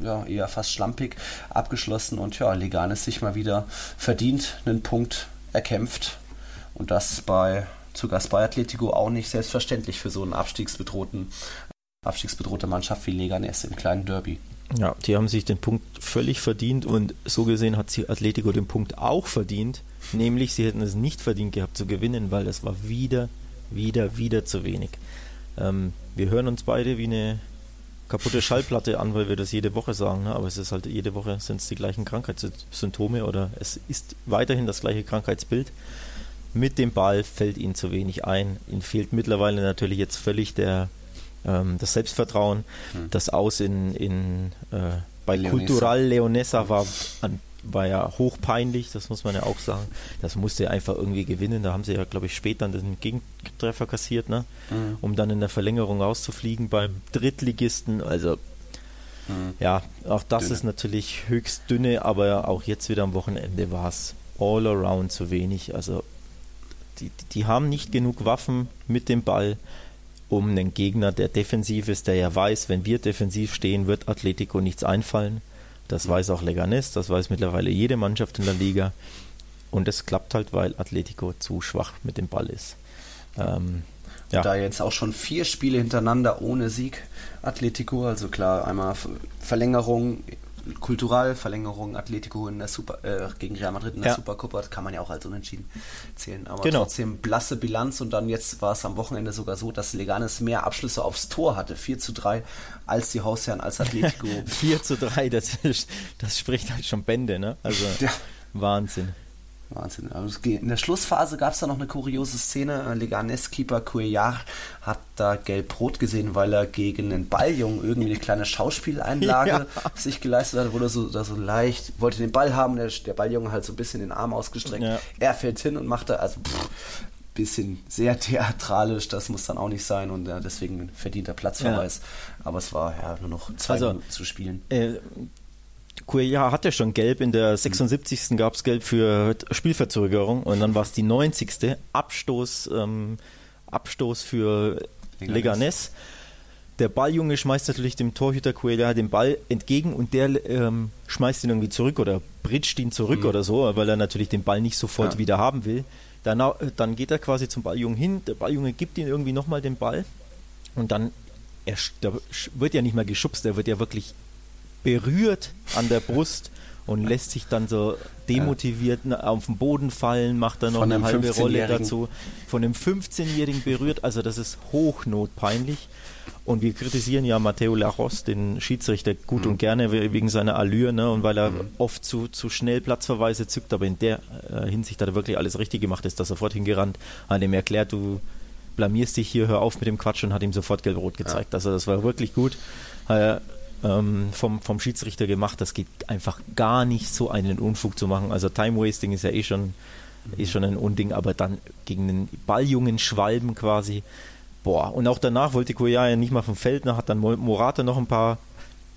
ja, eher fast schlampig abgeschlossen. Und ja, Leganes sich mal wieder verdient einen Punkt erkämpft. Und das bei zu Gast bei Atletico auch nicht selbstverständlich für so einen abstiegsbedrohten abstiegsbedrohte Mannschaft wie Leganes im kleinen Derby. Ja, die haben sich den Punkt völlig verdient und so gesehen hat sie Atletico den Punkt auch verdient, nämlich sie hätten es nicht verdient gehabt zu gewinnen, weil das war wieder, wieder, wieder zu wenig. Ähm, wir hören uns beide wie eine kaputte Schallplatte an, weil wir das jede Woche sagen, ne? aber es ist halt jede Woche sind es die gleichen Krankheitssymptome oder es ist weiterhin das gleiche Krankheitsbild. Mit dem Ball fällt ihnen zu wenig ein. Ihnen fehlt mittlerweile natürlich jetzt völlig der ähm, das Selbstvertrauen. Hm. Das Aus in, in äh, bei Leonessa. Cultural Leonessa war, war ja hochpeinlich, das muss man ja auch sagen. Das musste er einfach irgendwie gewinnen. Da haben sie ja, glaube ich, später den Gegentreffer kassiert, ne? Mhm. um dann in der Verlängerung rauszufliegen beim Drittligisten. Also mhm. ja, auch das dünne. ist natürlich höchst dünne, aber auch jetzt wieder am Wochenende war es all around zu wenig. Also die, die haben nicht genug Waffen mit dem Ball um einen Gegner, der defensiv ist, der ja weiß, wenn wir defensiv stehen, wird Atletico nichts einfallen. Das weiß auch Leganes, das weiß mittlerweile jede Mannschaft in der Liga. Und es klappt halt, weil Atletico zu schwach mit dem Ball ist. Ähm, ja. Da jetzt auch schon vier Spiele hintereinander ohne Sieg Atletico, also klar, einmal Verlängerung Kulturalverlängerung Atletico in der Super, äh, gegen Real Madrid in der ja. Supercopa, das kann man ja auch als unentschieden zählen. Aber genau. trotzdem blasse Bilanz und dann jetzt war es am Wochenende sogar so, dass Leganes mehr Abschlüsse aufs Tor hatte, 4 zu 3, als die Hausherren, als Atletico. 4 zu 3, das, ist, das spricht halt schon Bände, ne? Also ja. Wahnsinn. Wahnsinn. Also in der Schlussphase gab es da noch eine kuriose Szene. Leganes-Keeper Cuellar hat da gelb-rot gesehen, weil er gegen den Balljungen irgendwie eine kleine Schauspieleinlage ja. sich geleistet hat, wo er so, da so leicht, wollte den Ball haben, der, der Balljunge halt so ein bisschen den Arm ausgestreckt. Ja. Er fällt hin und macht da, also pff, bisschen sehr theatralisch, das muss dann auch nicht sein und ja, deswegen verdient er Platzverweis. Ja. Aber es war ja nur noch zwei also, Minuten zu spielen. Äh, Cuellar hatte schon gelb, in der 76. gab es gelb für Spielverzögerung und dann war es die 90. Abstoß, ähm, Abstoß für Leganes. Leganes. Der Balljunge schmeißt natürlich dem Torhüter Cuellar den Ball entgegen und der ähm, schmeißt ihn irgendwie zurück oder britscht ihn zurück mhm. oder so, weil er natürlich den Ball nicht sofort ja. wieder haben will. Dann, dann geht er quasi zum Balljungen hin, der Balljunge gibt ihm irgendwie nochmal den Ball und dann er, wird ja nicht mehr geschubst, er wird ja wirklich berührt an der Brust und lässt sich dann so demotiviert ja. auf den Boden fallen, macht dann noch eine halbe Rolle dazu. Von einem 15-Jährigen berührt, also das ist hochnotpeinlich. Und wir kritisieren ja Matteo Lajos, den Schiedsrichter, gut mhm. und gerne wegen seiner Allure ne, und weil er mhm. oft zu, zu schnell Platzverweise zückt, aber in der äh, Hinsicht hat er wirklich alles richtig gemacht, ist da sofort hingerannt, hat ihm erklärt, du blamierst dich hier, hör auf mit dem Quatsch und hat ihm sofort gelb-rot gezeigt. Ja. Also das war wirklich gut. Äh, ähm, vom, vom Schiedsrichter gemacht. Das geht einfach gar nicht so einen Unfug zu machen. Also Time Wasting ist ja eh schon, eh schon ein Unding, aber dann gegen den Balljungen Schwalben quasi. Boah, und auch danach wollte Koya nicht mal vom Feld, hat dann Morata noch ein paar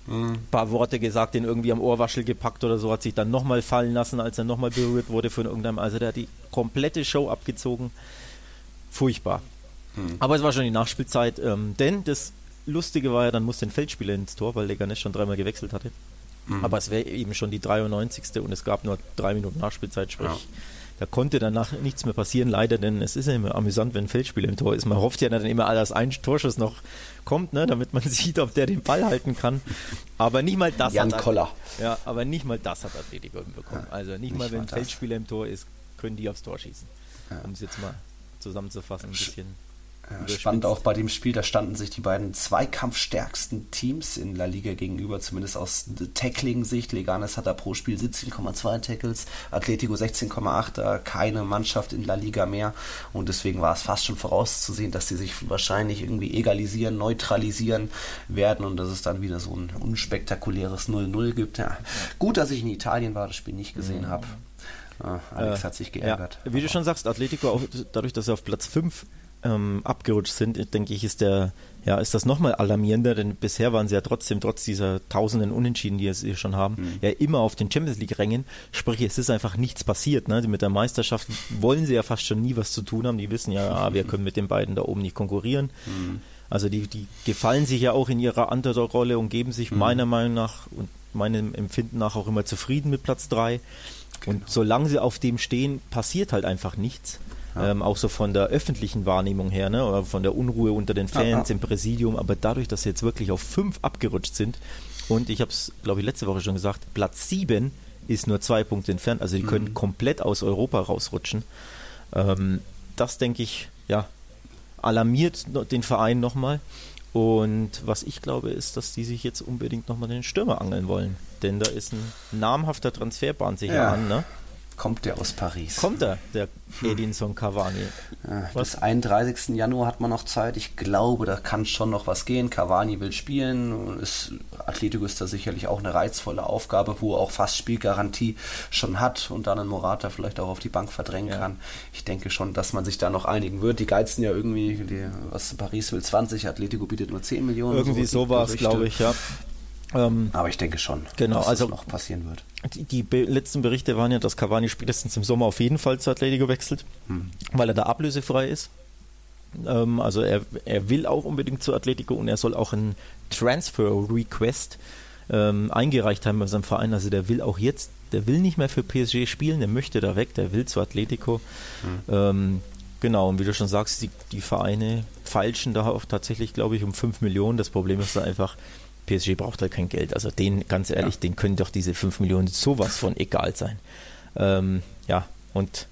mhm. paar Worte gesagt, den irgendwie am Ohrwaschel gepackt oder so, hat sich dann nochmal fallen lassen, als er nochmal berührt wurde von irgendeinem. Also der hat die komplette Show abgezogen. Furchtbar. Mhm. Aber es war schon die Nachspielzeit, ähm, denn das Lustige war ja, dann musste ein Feldspieler ins Tor, weil Leganes schon dreimal gewechselt hatte. Mhm. Aber es wäre eben schon die 93. und es gab nur drei Minuten Nachspielzeit, sprich, ja. da konnte danach nichts mehr passieren, leider, denn es ist ja immer amüsant, wenn ein Feldspieler im Tor ist. Man hofft ja dann immer, dass ein Torschuss noch kommt, ne, damit man sieht, ob der den Ball halten kann. Aber nicht mal das Jan hat Koller. Ja, aber nicht mal das hat Atletico bekommen. Ja, also nicht, nicht mal, wenn ein Feldspieler im Tor ist, können die aufs Tor schießen. Ja. Um es jetzt mal zusammenzufassen, ein bisschen. Ja, spannend auch bei dem Spiel, da standen sich die beiden zweikampfstärksten Teams in La Liga gegenüber, zumindest aus Tackling-Sicht. Leganes hat da pro Spiel 17,2 Tackles, Atletico 16,8, da keine Mannschaft in La Liga mehr. Und deswegen war es fast schon vorauszusehen, dass sie sich wahrscheinlich irgendwie egalisieren, neutralisieren werden und dass es dann wieder so ein unspektakuläres 0-0 gibt. Ja. Gut, dass ich in Italien war, das Spiel nicht gesehen mhm. habe. Ah, Alex äh, hat sich geärgert. Ja, wie du schon sagst, Atletico, auch dadurch, dass er auf Platz 5 ähm, abgerutscht sind, denke ich, ist der, ja, ist das nochmal alarmierender, denn bisher waren sie ja trotzdem, trotz dieser tausenden Unentschieden, die sie schon haben, mhm. ja immer auf den Champions League-Rängen. Sprich, es ist einfach nichts passiert. Ne? Mit der Meisterschaft wollen sie ja fast schon nie was zu tun haben. Die wissen ja, ah, wir können mit den beiden da oben nicht konkurrieren. Mhm. Also die, die gefallen sich ja auch in ihrer Underdog-Rolle und geben sich mhm. meiner Meinung nach und meinem Empfinden nach auch immer zufrieden mit Platz 3. Genau. Und solange sie auf dem stehen, passiert halt einfach nichts. Ja. Ähm, auch so von der öffentlichen Wahrnehmung her, ne? oder von der Unruhe unter den Fans ja, im Präsidium. Aber dadurch, dass sie jetzt wirklich auf fünf abgerutscht sind und ich habe es, glaube ich, letzte Woche schon gesagt, Platz sieben ist nur zwei Punkte entfernt. Also die mhm. können komplett aus Europa rausrutschen. Ähm, das, denke ich, ja, alarmiert den Verein nochmal. Und was ich glaube, ist, dass die sich jetzt unbedingt nochmal den Stürmer angeln wollen. Denn da ist ein namhafter Transferbahn sich ja. an. Ne? Kommt der aus Paris. Kommt er, der. Edinson Cavani? Ja, bis 31. Januar hat man noch Zeit. Ich glaube, da kann schon noch was gehen. Cavani will spielen. Ist, Atletico ist da sicherlich auch eine reizvolle Aufgabe, wo er auch fast Spielgarantie schon hat und dann einen Morata vielleicht auch auf die Bank verdrängen ja. kann. Ich denke schon, dass man sich da noch einigen wird. Die geizen ja irgendwie, die, was Paris will 20, Atletico bietet nur 10 Millionen. Irgendwie so sowas, glaube ich, ja. Ähm, Aber ich denke schon, genau, dass also, das noch passieren wird. Die, die be letzten Berichte waren ja, dass Cavani spätestens im Sommer auf jeden Fall zu Atletico wechselt, hm. weil er da ablösefrei ist. Ähm, also er, er will auch unbedingt zu Atletico und er soll auch einen Transfer-Request ähm, eingereicht haben bei seinem Verein. Also der will auch jetzt, der will nicht mehr für PSG spielen, der möchte da weg, der will zu Atletico. Hm. Ähm, genau, und wie du schon sagst, die, die Vereine feilschen da auch tatsächlich, glaube ich, um 5 Millionen. Das Problem ist da einfach, PSG braucht halt kein Geld. Also den, ganz ehrlich, ja. den können doch diese 5 Millionen sowas von egal sein. Ähm, ja, und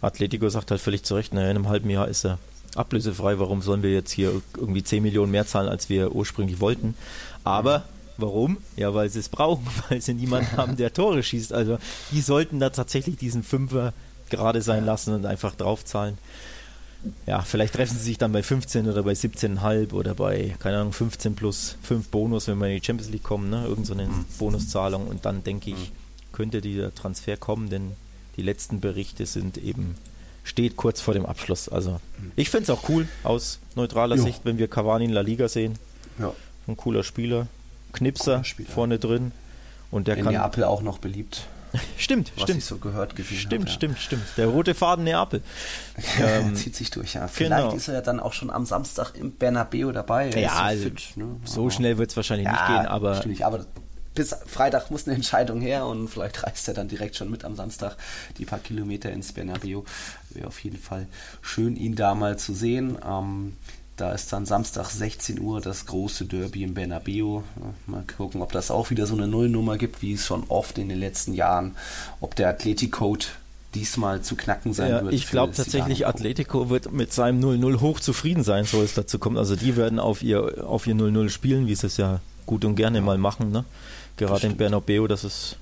Atletico sagt halt völlig zu Recht, naja, in einem halben Jahr ist er ablösefrei, warum sollen wir jetzt hier irgendwie 10 Millionen mehr zahlen, als wir ursprünglich wollten. Aber warum? Ja, weil sie es brauchen, weil sie niemanden haben, der Tore schießt. Also die sollten da tatsächlich diesen Fünfer gerade sein lassen und einfach draufzahlen ja, vielleicht treffen sie sich dann bei 15 oder bei 17,5 oder bei, keine Ahnung, 15 plus 5 Bonus, wenn wir in die Champions League kommen, ne? Irgend so eine mhm. Bonuszahlung und dann denke ich, mhm. könnte dieser Transfer kommen, denn die letzten Berichte sind eben, steht kurz vor dem Abschluss. Also mhm. ich finde es auch cool aus neutraler jo. Sicht, wenn wir Cavani in La Liga sehen. Ja. Ein cooler Spieler, Knipser Spieler. vorne drin. Und der in kann. Neapel auch noch beliebt. Stimmt, was stimmt. ich so gehört Stimmt, habe, ja. stimmt, stimmt. Der rote Faden Neapel. ähm, zieht sich durch, ja. Vielleicht genau. ist er ja dann auch schon am Samstag im Bernabeu dabei. ja, also fit, ne? so schnell wird es wahrscheinlich ja, nicht gehen, aber. Stimmt, aber bis Freitag muss eine Entscheidung her und vielleicht reist er dann direkt schon mit am Samstag die paar Kilometer ins Bernabeu. Wäre auf jeden Fall schön, ihn da mal zu sehen. Ähm, da ist dann Samstag 16 Uhr das große Derby im Bernabeu. Mal gucken, ob das auch wieder so eine Nullnummer gibt, wie es schon oft in den letzten Jahren. Ob der Athletic-Code diesmal zu knacken sein ja, wird. Ich glaube tatsächlich, Atletico wird mit seinem 0-0 hoch zufrieden sein, soll es dazu kommen. Also die werden auf ihr auf ihr 0-0 spielen, wie sie es ja gut und gerne ja. mal machen. Ne? Gerade in Bernabeu, das ist.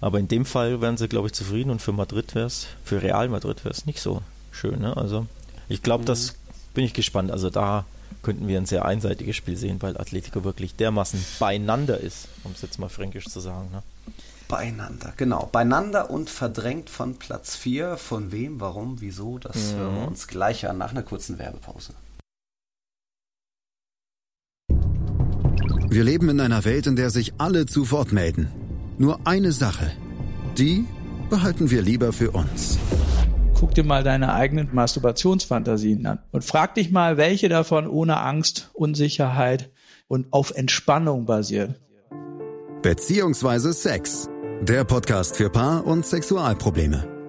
Aber in dem Fall wären sie, glaube ich, zufrieden und für Madrid wäre es, für Real Madrid wäre es nicht so schön. Ne? Also ich glaube, mhm. das bin ich gespannt. Also da könnten wir ein sehr einseitiges Spiel sehen, weil Atletico wirklich dermaßen beieinander ist, um es jetzt mal fränkisch zu sagen. Ne? Beieinander, genau. Beieinander und verdrängt von Platz 4. Von wem, warum, wieso, das mhm. hören wir uns gleich an nach einer kurzen Werbepause. Wir leben in einer Welt, in der sich alle zu Wort melden. Nur eine Sache. Die behalten wir lieber für uns guck dir mal deine eigenen Masturbationsfantasien an und frag dich mal, welche davon ohne Angst, Unsicherheit und auf Entspannung basiert. Beziehungsweise Sex. Der Podcast für Paar- und Sexualprobleme.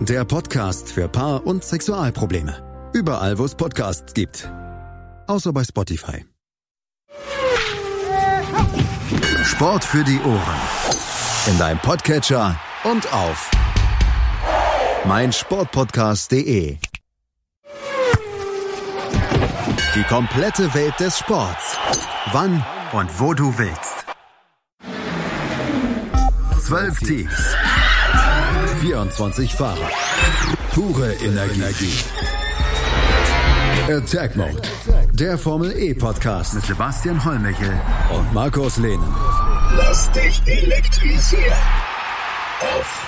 der Podcast für Paar- und Sexualprobleme. Überall, wo es Podcasts gibt. Außer bei Spotify. Sport für die Ohren. In deinem Podcatcher und auf meinsportpodcast.de. Die komplette Welt des Sports. Wann und wo du willst. Zwölf Teams 24 Fahrer. Pure Energie. Attack Mode. Der Formel E Podcast mit Sebastian Hollmichel und Markus Lehnen. Lass dich elektrisieren. Auf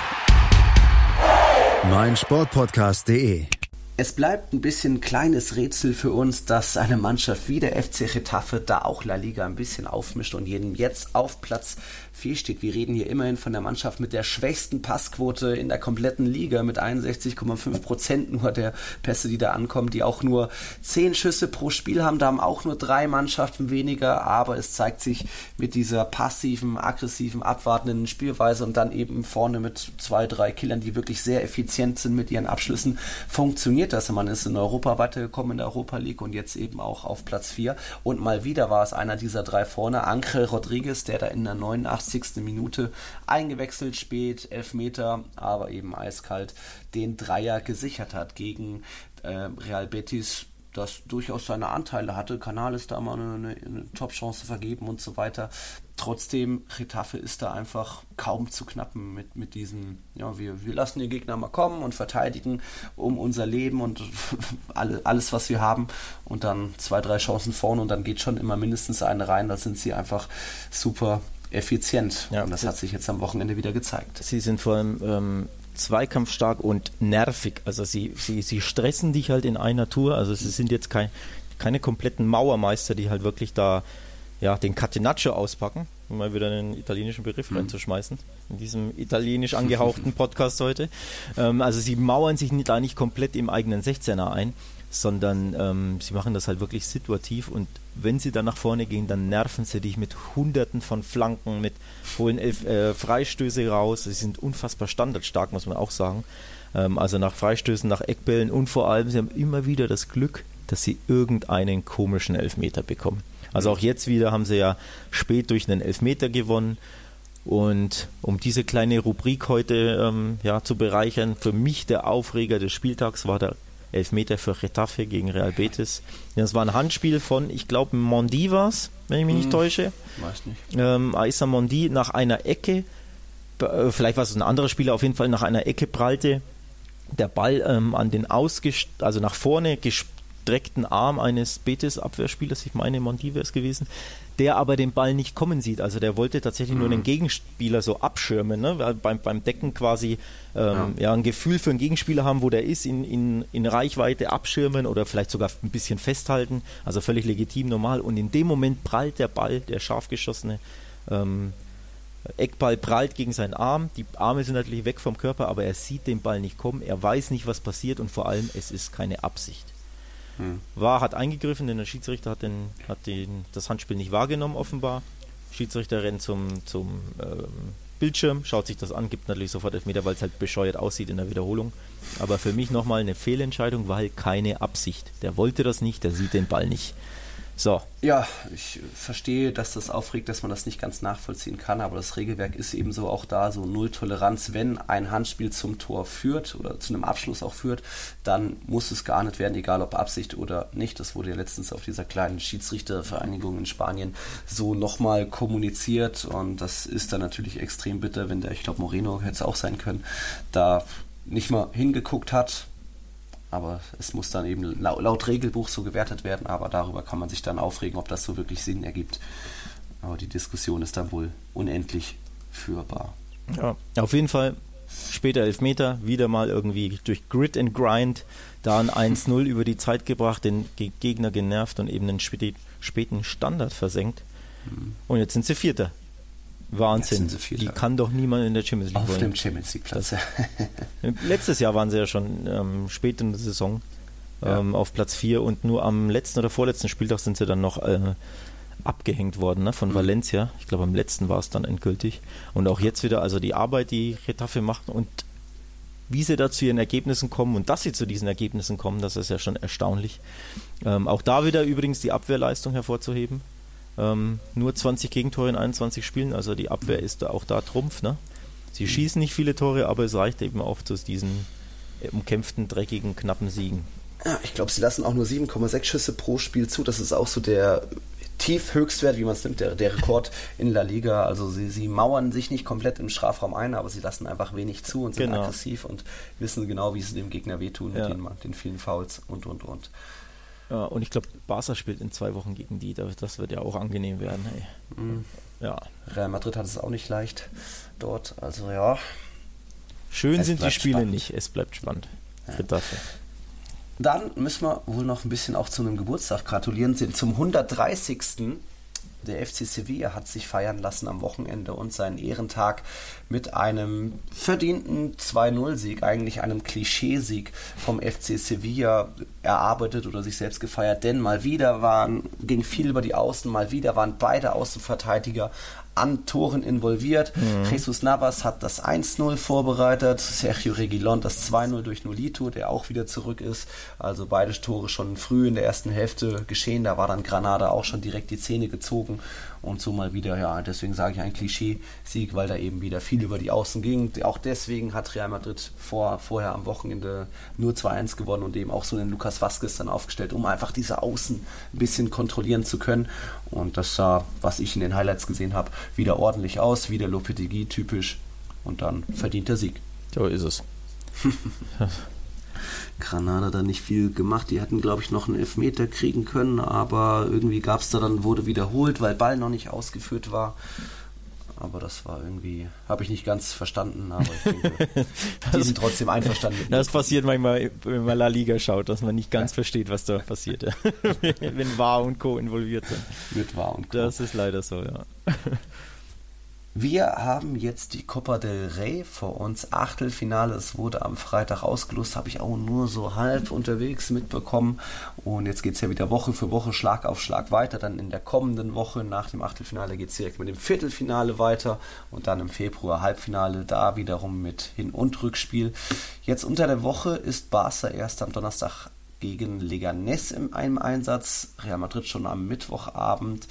meinsportpodcast.de es bleibt ein bisschen kleines Rätsel für uns, dass eine Mannschaft wie der FC Getafe da auch La Liga ein bisschen aufmischt und jeden jetzt auf Platz 4 steht. Wir reden hier immerhin von der Mannschaft mit der schwächsten Passquote in der kompletten Liga mit 61,5 Prozent nur der Pässe, die da ankommen, die auch nur 10 Schüsse pro Spiel haben. Da haben auch nur drei Mannschaften weniger, aber es zeigt sich mit dieser passiven, aggressiven, abwartenden Spielweise und dann eben vorne mit zwei, drei Killern, die wirklich sehr effizient sind mit ihren Abschlüssen, funktioniert das. Man ist in Europa weitergekommen in der Europa League und jetzt eben auch auf Platz 4. Und mal wieder war es einer dieser drei vorne, Angel Rodriguez, der da in der 89 80. Minute eingewechselt, spät, Elfmeter, aber eben eiskalt den Dreier gesichert hat gegen äh, Real Betis das durchaus seine Anteile hatte. Kanal ist da mal eine, eine, eine Top-Chance vergeben und so weiter. Trotzdem, Retafe ist da einfach kaum zu knappen mit, mit diesem, ja, wir, wir lassen den Gegner mal kommen und verteidigen um unser Leben und alle, alles, was wir haben. Und dann zwei, drei Chancen vorne und dann geht schon immer mindestens eine rein. Da sind sie einfach super effizient. Ja. Und das hat sich jetzt am Wochenende wieder gezeigt. Sie sind vor allem ähm, zweikampfstark und nervig. Also sie, sie, sie stressen dich halt in einer Tour. Also sie sind jetzt kein, keine kompletten Mauermeister, die halt wirklich da ja, den Catenaccio auspacken, um mal wieder einen italienischen Begriff mhm. reinzuschmeißen, in diesem italienisch angehauchten Podcast heute. Ähm, also sie mauern sich da nicht komplett im eigenen 16er ein, sondern ähm, sie machen das halt wirklich situativ und wenn sie dann nach vorne gehen, dann nerven sie dich mit hunderten von Flanken, mit holen elf äh, Freistöße raus. Sie sind unfassbar standardstark, muss man auch sagen. Ähm, also nach Freistößen, nach Eckbällen und vor allem, sie haben immer wieder das Glück, dass sie irgendeinen komischen Elfmeter bekommen. Also auch jetzt wieder haben sie ja spät durch einen Elfmeter gewonnen. Und um diese kleine Rubrik heute ähm, ja, zu bereichern, für mich der Aufreger des Spieltags war der Elfmeter für Retafe gegen Real Betis. Das war ein Handspiel von, ich glaube, Mondi war es, wenn ich mich hm, nicht täusche. Weiß nicht. Ähm, Aissa Mondi nach einer Ecke, äh, vielleicht war es ein anderer Spieler, auf jeden Fall nach einer Ecke prallte der Ball ähm, an den Ausgest also nach vorne gestreckten Arm eines Betis-Abwehrspielers, ich meine, Mondi wäre es gewesen, der aber den Ball nicht kommen sieht. Also der wollte tatsächlich mhm. nur den Gegenspieler so abschirmen, ne? beim, beim Decken quasi ähm, ja. ja. ein Gefühl für einen Gegenspieler haben, wo der ist, in, in, in Reichweite abschirmen oder vielleicht sogar ein bisschen festhalten, also völlig legitim, normal. Und in dem Moment prallt der Ball, der scharf geschossene ähm, Eckball prallt gegen seinen Arm. Die Arme sind natürlich weg vom Körper, aber er sieht den Ball nicht kommen. Er weiß nicht, was passiert und vor allem, es ist keine Absicht. Hm. War hat eingegriffen, denn der Schiedsrichter hat, den, hat den, das Handspiel nicht wahrgenommen, offenbar. Schiedsrichter rennt zum, zum ähm, Bildschirm, schaut sich das an, gibt natürlich sofort Elfmeter, weil es halt bescheuert aussieht in der Wiederholung. Aber für mich nochmal eine Fehlentscheidung, weil keine Absicht. Der wollte das nicht, der sieht den Ball nicht. So. Ja, ich verstehe, dass das aufregt, dass man das nicht ganz nachvollziehen kann, aber das Regelwerk ist ebenso auch da, so Null Toleranz. Wenn ein Handspiel zum Tor führt oder zu einem Abschluss auch führt, dann muss es geahndet werden, egal ob Absicht oder nicht. Das wurde ja letztens auf dieser kleinen Schiedsrichtervereinigung in Spanien so nochmal kommuniziert und das ist dann natürlich extrem bitter, wenn der, ich glaube, Moreno hätte es auch sein können, da nicht mal hingeguckt hat, aber es muss dann eben laut, laut, Regelbuch so gewertet werden, aber darüber kann man sich dann aufregen, ob das so wirklich Sinn ergibt. Aber die Diskussion ist dann wohl unendlich führbar. Ja, auf jeden Fall später Elfmeter, wieder mal irgendwie durch Grit and Grind da ein 1-0 über die Zeit gebracht, den Gegner genervt und eben den späten Standard versenkt. Mhm. Und jetzt sind sie Vierter. Wahnsinn. Die kann doch niemand in der Champions League Auf wollen. dem Champions League Platz. letztes Jahr waren sie ja schon ähm, spät in der Saison ähm, ja. auf Platz 4 und nur am letzten oder vorletzten Spieltag sind sie dann noch äh, abgehängt worden ne, von mhm. Valencia. Ich glaube, am letzten war es dann endgültig. Und auch jetzt wieder, also die Arbeit, die Retafe macht und wie sie da zu ihren Ergebnissen kommen und dass sie zu diesen Ergebnissen kommen, das ist ja schon erstaunlich. Ähm, auch da wieder übrigens die Abwehrleistung hervorzuheben. Ähm, nur 20 Gegentore in 21 Spielen, also die Abwehr ist auch da Trumpf. Ne? Sie mhm. schießen nicht viele Tore, aber es reicht eben auch zu diesen umkämpften, dreckigen, knappen Siegen. Ja, ich glaube, sie lassen auch nur 7,6 Schüsse pro Spiel zu. Das ist auch so der Tiefhöchstwert, wie man es nimmt, der, der Rekord in La Liga. Also sie, sie mauern sich nicht komplett im Strafraum ein, aber sie lassen einfach wenig zu und sind genau. aggressiv und wissen genau, wie sie dem Gegner wehtun ja. mit den, den vielen Fouls und und und. Ja, und ich glaube, Barca spielt in zwei Wochen gegen die. Das wird ja auch angenehm werden. Hey. Mhm. Ja. Real Madrid hat es auch nicht leicht dort. Also ja. Schön sind die Spiele spannend. nicht. Es bleibt spannend. Ja. Dann müssen wir wohl noch ein bisschen auch zu einem Geburtstag gratulieren. Zum 130 der FC Sevilla hat sich feiern lassen am Wochenende und seinen Ehrentag mit einem verdienten 2-0-Sieg, eigentlich einem Klischeesieg vom FC Sevilla erarbeitet oder sich selbst gefeiert, denn mal wieder waren, ging viel über die Außen, mal wieder waren beide Außenverteidiger an Toren involviert. Mhm. Jesus Navas hat das 1-0 vorbereitet, Sergio Regilon das 2-0 durch Nolito, der auch wieder zurück ist. Also beide Tore schon früh in der ersten Hälfte geschehen. Da war dann Granada auch schon direkt die Zähne gezogen und so mal wieder, ja, deswegen sage ich ein Klischee-Sieg, weil da eben wieder viel über die Außen ging. Auch deswegen hat Real Madrid vor, vorher am Wochenende nur 2-1 gewonnen und eben auch so den Lukas Vasquez dann aufgestellt, um einfach diese Außen ein bisschen kontrollieren zu können. Und das sah, was ich in den Highlights gesehen habe, wieder ordentlich aus, wieder Lopetegui typisch und dann verdient der Sieg. So ist es. Granada da nicht viel gemacht. Die hätten, glaube ich, noch einen Elfmeter kriegen können, aber irgendwie gab es da dann, wurde wiederholt, weil Ball noch nicht ausgeführt war. Aber das war irgendwie, habe ich nicht ganz verstanden, aber ich denke, die sind trotzdem einverstanden. Das passiert manchmal, wenn man La Liga schaut, dass man nicht ganz ja. versteht, was da passiert, wenn War und Co. involviert sind. Mit War und Co. Das ist leider so, ja. Wir haben jetzt die Copa del Rey vor uns. Achtelfinale, es wurde am Freitag ausgelost, habe ich auch nur so halb unterwegs mitbekommen. Und jetzt geht es ja wieder Woche für Woche, Schlag auf Schlag weiter. Dann in der kommenden Woche nach dem Achtelfinale geht es direkt mit dem Viertelfinale weiter. Und dann im Februar Halbfinale, da wiederum mit Hin- und Rückspiel. Jetzt unter der Woche ist Barca erst am Donnerstag gegen Leganes in einem Einsatz. Real Madrid schon am Mittwochabend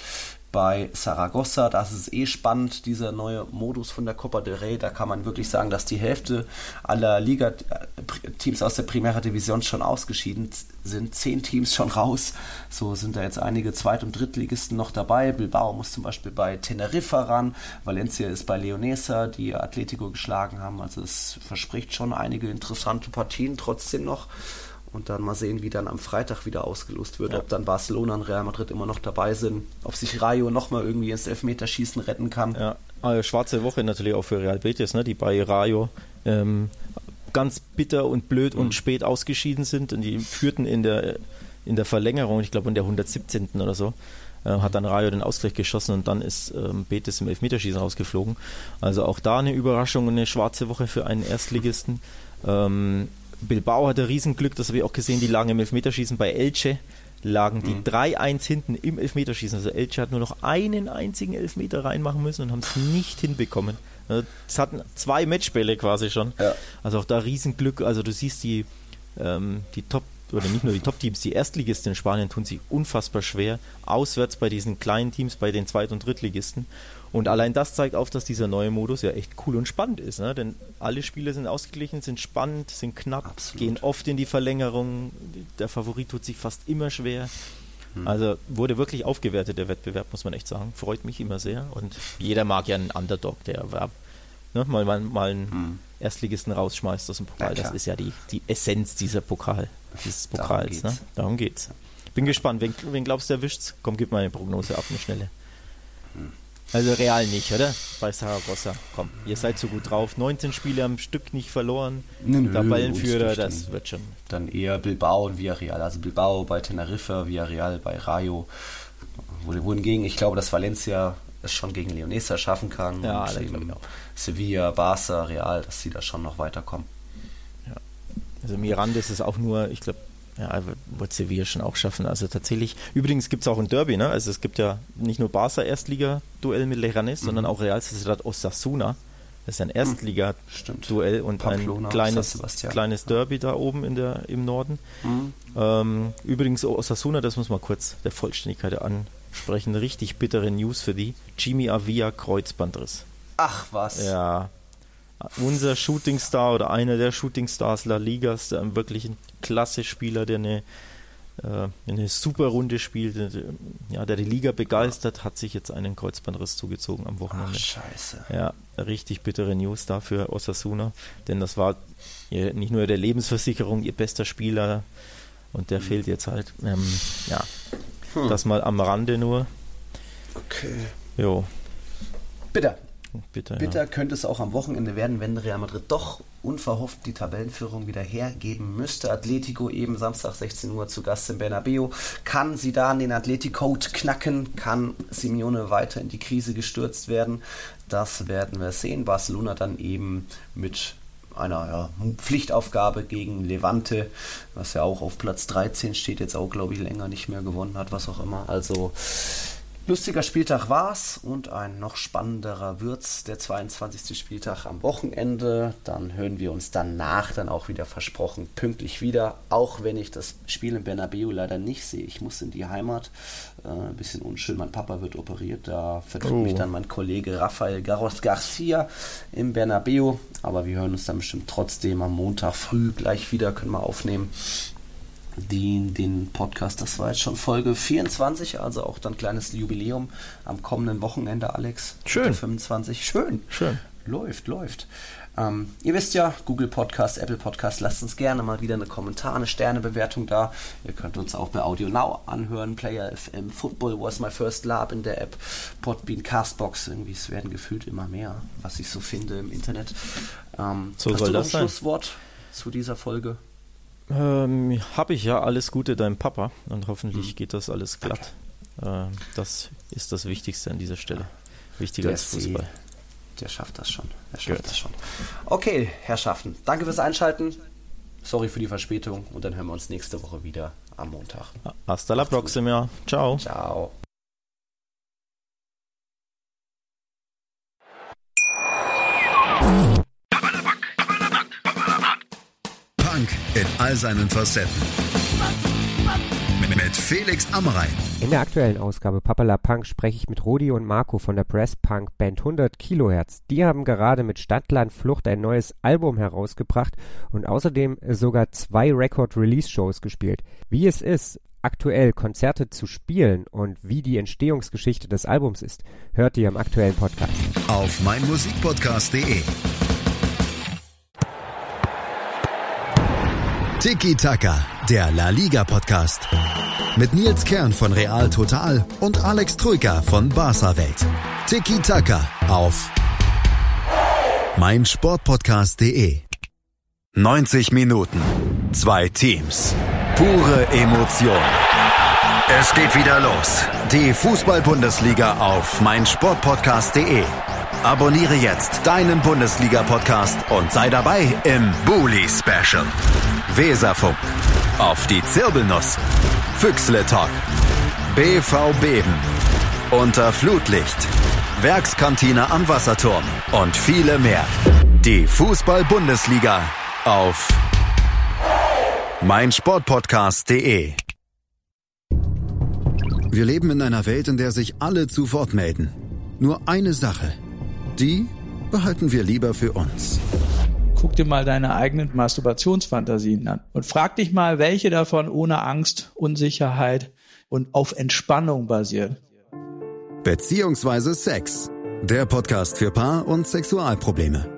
bei Saragossa. Das ist eh spannend, dieser neue Modus von der Copa del Rey. Da kann man wirklich sagen, dass die Hälfte aller Liga-Teams aus der Primera Division schon ausgeschieden sind. Zehn Teams schon raus. So sind da jetzt einige Zweit- und Drittligisten noch dabei. Bilbao muss zum Beispiel bei Teneriffa ran. Valencia ist bei Leonesa, die Atletico geschlagen haben. Also es verspricht schon einige interessante Partien trotzdem noch. Und dann mal sehen, wie dann am Freitag wieder ausgelost wird, Ja. ob dann Barcelona und Real Madrid immer noch dabei sind, ob sich Rayo nochmal irgendwie ins Elfmeterschießen retten kann. Ja, äh, schwarze Woche natürlich auch für Real Betis, ne, die bei Rayo ähm, ganz bitter und blöd und spät ausgeschieden sind und die führten in der, in der Verlängerung, ich glaube in der 117. oder so, äh, hat dann Rayo den Ausgleich geschossen und dann ist ähm, Betis im Elfmeterschießen rausgeflogen. Also auch da eine Überraschung und eine schwarze Woche für einen Erstligisten. Ähm, Bilbao hatte Riesenglück, das habe ich auch gesehen, die lagen im Elfmeterschießen bei Elche, lagen die 3-1 hinten im Elfmeterschießen. Also Elche hat nur noch einen einzigen Elfmeter reinmachen müssen und haben es nicht hinbekommen. Also Es hatten zwei Matchbälle quasi schon. Ja. Also auch da Riesenglück. Also du siehst die, ähm, die Top, oder nicht nur die Top-Teams, die Erstligisten in Spanien tun sich unfassbar schwer. Auswärts bei diesen kleinen Teams, bei den Zweit- und Drittligisten. Und allein das zeigt auf, dass dieser neue Modus ja echt cool und spannend ist. Ne? Denn alle Spiele sind ausgeglichen, sind spannend, sind knapp, Absolut. gehen oft in die Verlängerung. Der Favorit tut sich fast immer schwer. Also wurde wirklich aufgewertet, der Wettbewerb, muss man echt sagen. Freut mich immer sehr. Und jeder mag ja einen Underdog, der war, ne, mal, mal, mal einen Erstligisten rausschmeißt aus dem Pokal. Ja, das ist ja die, die Essenz dieser Pokal, dieses Darum Pokals. geht's. ne? Darum geht's. Bin gespannt. Wen, wen glaubst du erwischt's? Komm, gib mal eine Prognose ab, eine schnelle. Also real nicht, oder? Bei Saragossa. Komm, ihr seid so gut drauf. 19 Spiele am Stück nicht verloren. Nö, Tabellenführer, das dann- wird schon. Dann eher Bilbao und Villarreal. Also Bilbao bei Teneriffa, Villarreal bei Rayo. Wo- Wohingegen, ich glaube, dass Valencia es schon gegen Leonesa schaffen kann. Ja, und eben. Sevilla, Barca, Real, dass sie da schon noch weiterkommen. Also Mirandes ist auch nur, ich glaube, ja, wird Sevilla schon auch schaffen. Also tatsächlich, übrigens gibt es auch ein Derby, ne? Also es gibt ja nicht nur Barca Erstliga-Duell mit Leganes, sondern Mhm. auch Real Sociedad Osasuna. Das ist ein Erstliga-Duell und Pamplona, ein kleines, kleines Derby da oben in der, im Norden. Mhm. Ähm, übrigens Osasuna, das muss man kurz der Vollständigkeit ansprechen, richtig bittere News für die. Jimmy Avia Kreuzbandriss. Ach was. Ja, unser Shootingstar oder einer der Shootingstars La Ligas, der wirklich ein klasse Spieler, der eine, äh, eine super Runde spielt, der, ja, der die Liga begeistert, hat sich jetzt einen Kreuzbandriss zugezogen am Ach, Wochenende. scheiße. Ja, richtig bittere News da für Osasuna, denn das war ihr, nicht nur der Lebensversicherung ihr bester Spieler und der fehlt jetzt halt. Ähm, ja, das mal am Rande nur. Okay. Jo, Bitter. Bitte. Bitter könnte es auch am Wochenende werden, wenn Real Madrid doch unverhofft die Tabellenführung wieder hergeben müsste. Atletico eben Samstag 16 Uhr zu Gast im Bernabeu. Kann sie da den Athletic-Code knacken? Kann Simeone weiter in die Krise gestürzt werden? Das werden wir sehen. Barcelona dann eben mit einer ja, Pflichtaufgabe gegen Levante, was ja auch auf Platz 13 steht, jetzt auch, glaube ich, länger nicht mehr gewonnen hat, was auch immer. Also Lustiger Spieltag war's und ein noch spannenderer wird's. Der 22. Spieltag am Wochenende. Dann hören wir uns danach dann auch wieder versprochen pünktlich wieder. Auch wenn ich das Spiel in Bernabeu leider nicht sehe. Ich muss in die Heimat. Äh, ein bisschen unschön. Mein Papa wird operiert. Da vertritt Oh. mich dann mein Kollege Rafael Garros Garcia im Bernabeu. Aber wir hören uns dann bestimmt trotzdem am Montag früh gleich wieder. Können wir aufnehmen den, den Podcast. Das war jetzt schon Folge 24, also auch dann kleines Jubiläum am kommenden Wochenende, Alex. Schön. Mitte 25. Schön. Schön. Läuft, läuft. Ähm, ihr wisst ja, Google Podcast, Apple Podcast, lasst uns gerne mal wieder eine Kommentar, eine Sternebewertung da. Ihr könnt uns auch bei Audio Now anhören, Player FM, Football was my first lab in der App, Podbean, Castbox, irgendwie, es werden gefühlt immer mehr, was ich so finde im Internet. Ähm, So hast soll du das ein sein. Schlusswort zu dieser Folge? Ähm, habe ich ja alles Gute deinem Papa und hoffentlich geht das alles glatt. Ähm, das ist das Wichtigste an dieser Stelle. Wichtiger als Fußball. Der schafft das schon. Der schafft Gut. das schon. Okay, Herrschaften, danke fürs Einschalten. Sorry für die Verspätung und dann hören wir uns nächste Woche wieder am Montag. Hasta la próxima. Ciao. Ciao. In all seinen Facetten. Mit Felix Amrein. In der aktuellen Ausgabe Papala Punk spreche ich mit Rodi und Marco von der Press Punk Band 100 Kilohertz. Die haben gerade mit Stadtland Flucht ein neues Album herausgebracht und außerdem sogar zwei Record-Release-Shows gespielt. Wie es ist, aktuell Konzerte zu spielen und wie die Entstehungsgeschichte des Albums ist, hört ihr im aktuellen Podcast. Auf meinmusikpodcast.de. Tiki Taka, der La Liga Podcast. Mit Nils Kern von Real Total und Alex Troika von Barca Welt. Tiki Taka auf meinsportpodcast.de. 90 Minuten, zwei Teams, pure Emotion. Es geht wieder los. Die Fußball-Bundesliga auf meinsportpodcast.de. Abonniere jetzt deinen Bundesliga-Podcast und sei dabei im Bully Special. Weserfunk. Auf die Zirbelnuss. Füchsle Talk. BV Beben. Unter Flutlicht. Werkskantine am Wasserturm. Und viele mehr. Die Fußball-Bundesliga auf meinsportpodcast.de. Wir leben in einer Welt, in der sich alle zu Wort melden. Nur eine Sache. Die behalten wir lieber für uns. Guck dir mal deine eigenen Masturbationsfantasien an und frag dich mal, welche davon ohne Angst, Unsicherheit und auf Entspannung basiert. Beziehungsweise Sex. Der Podcast für Paar- und Sexualprobleme.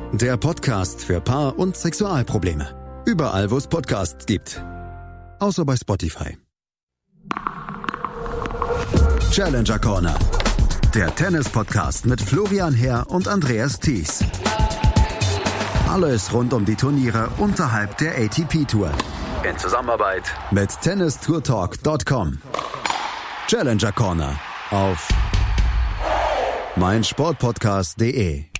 Der Podcast für Paar- und Sexualprobleme. Überall, wo es Podcasts gibt. Außer bei Spotify. Challenger Corner. Der Tennis-Podcast mit Florian Herr und Andreas Thies. Alles rund um die Turniere unterhalb der ATP-Tour. In Zusammenarbeit mit tennistourtalk.com. Challenger Corner auf meinsportpodcast.de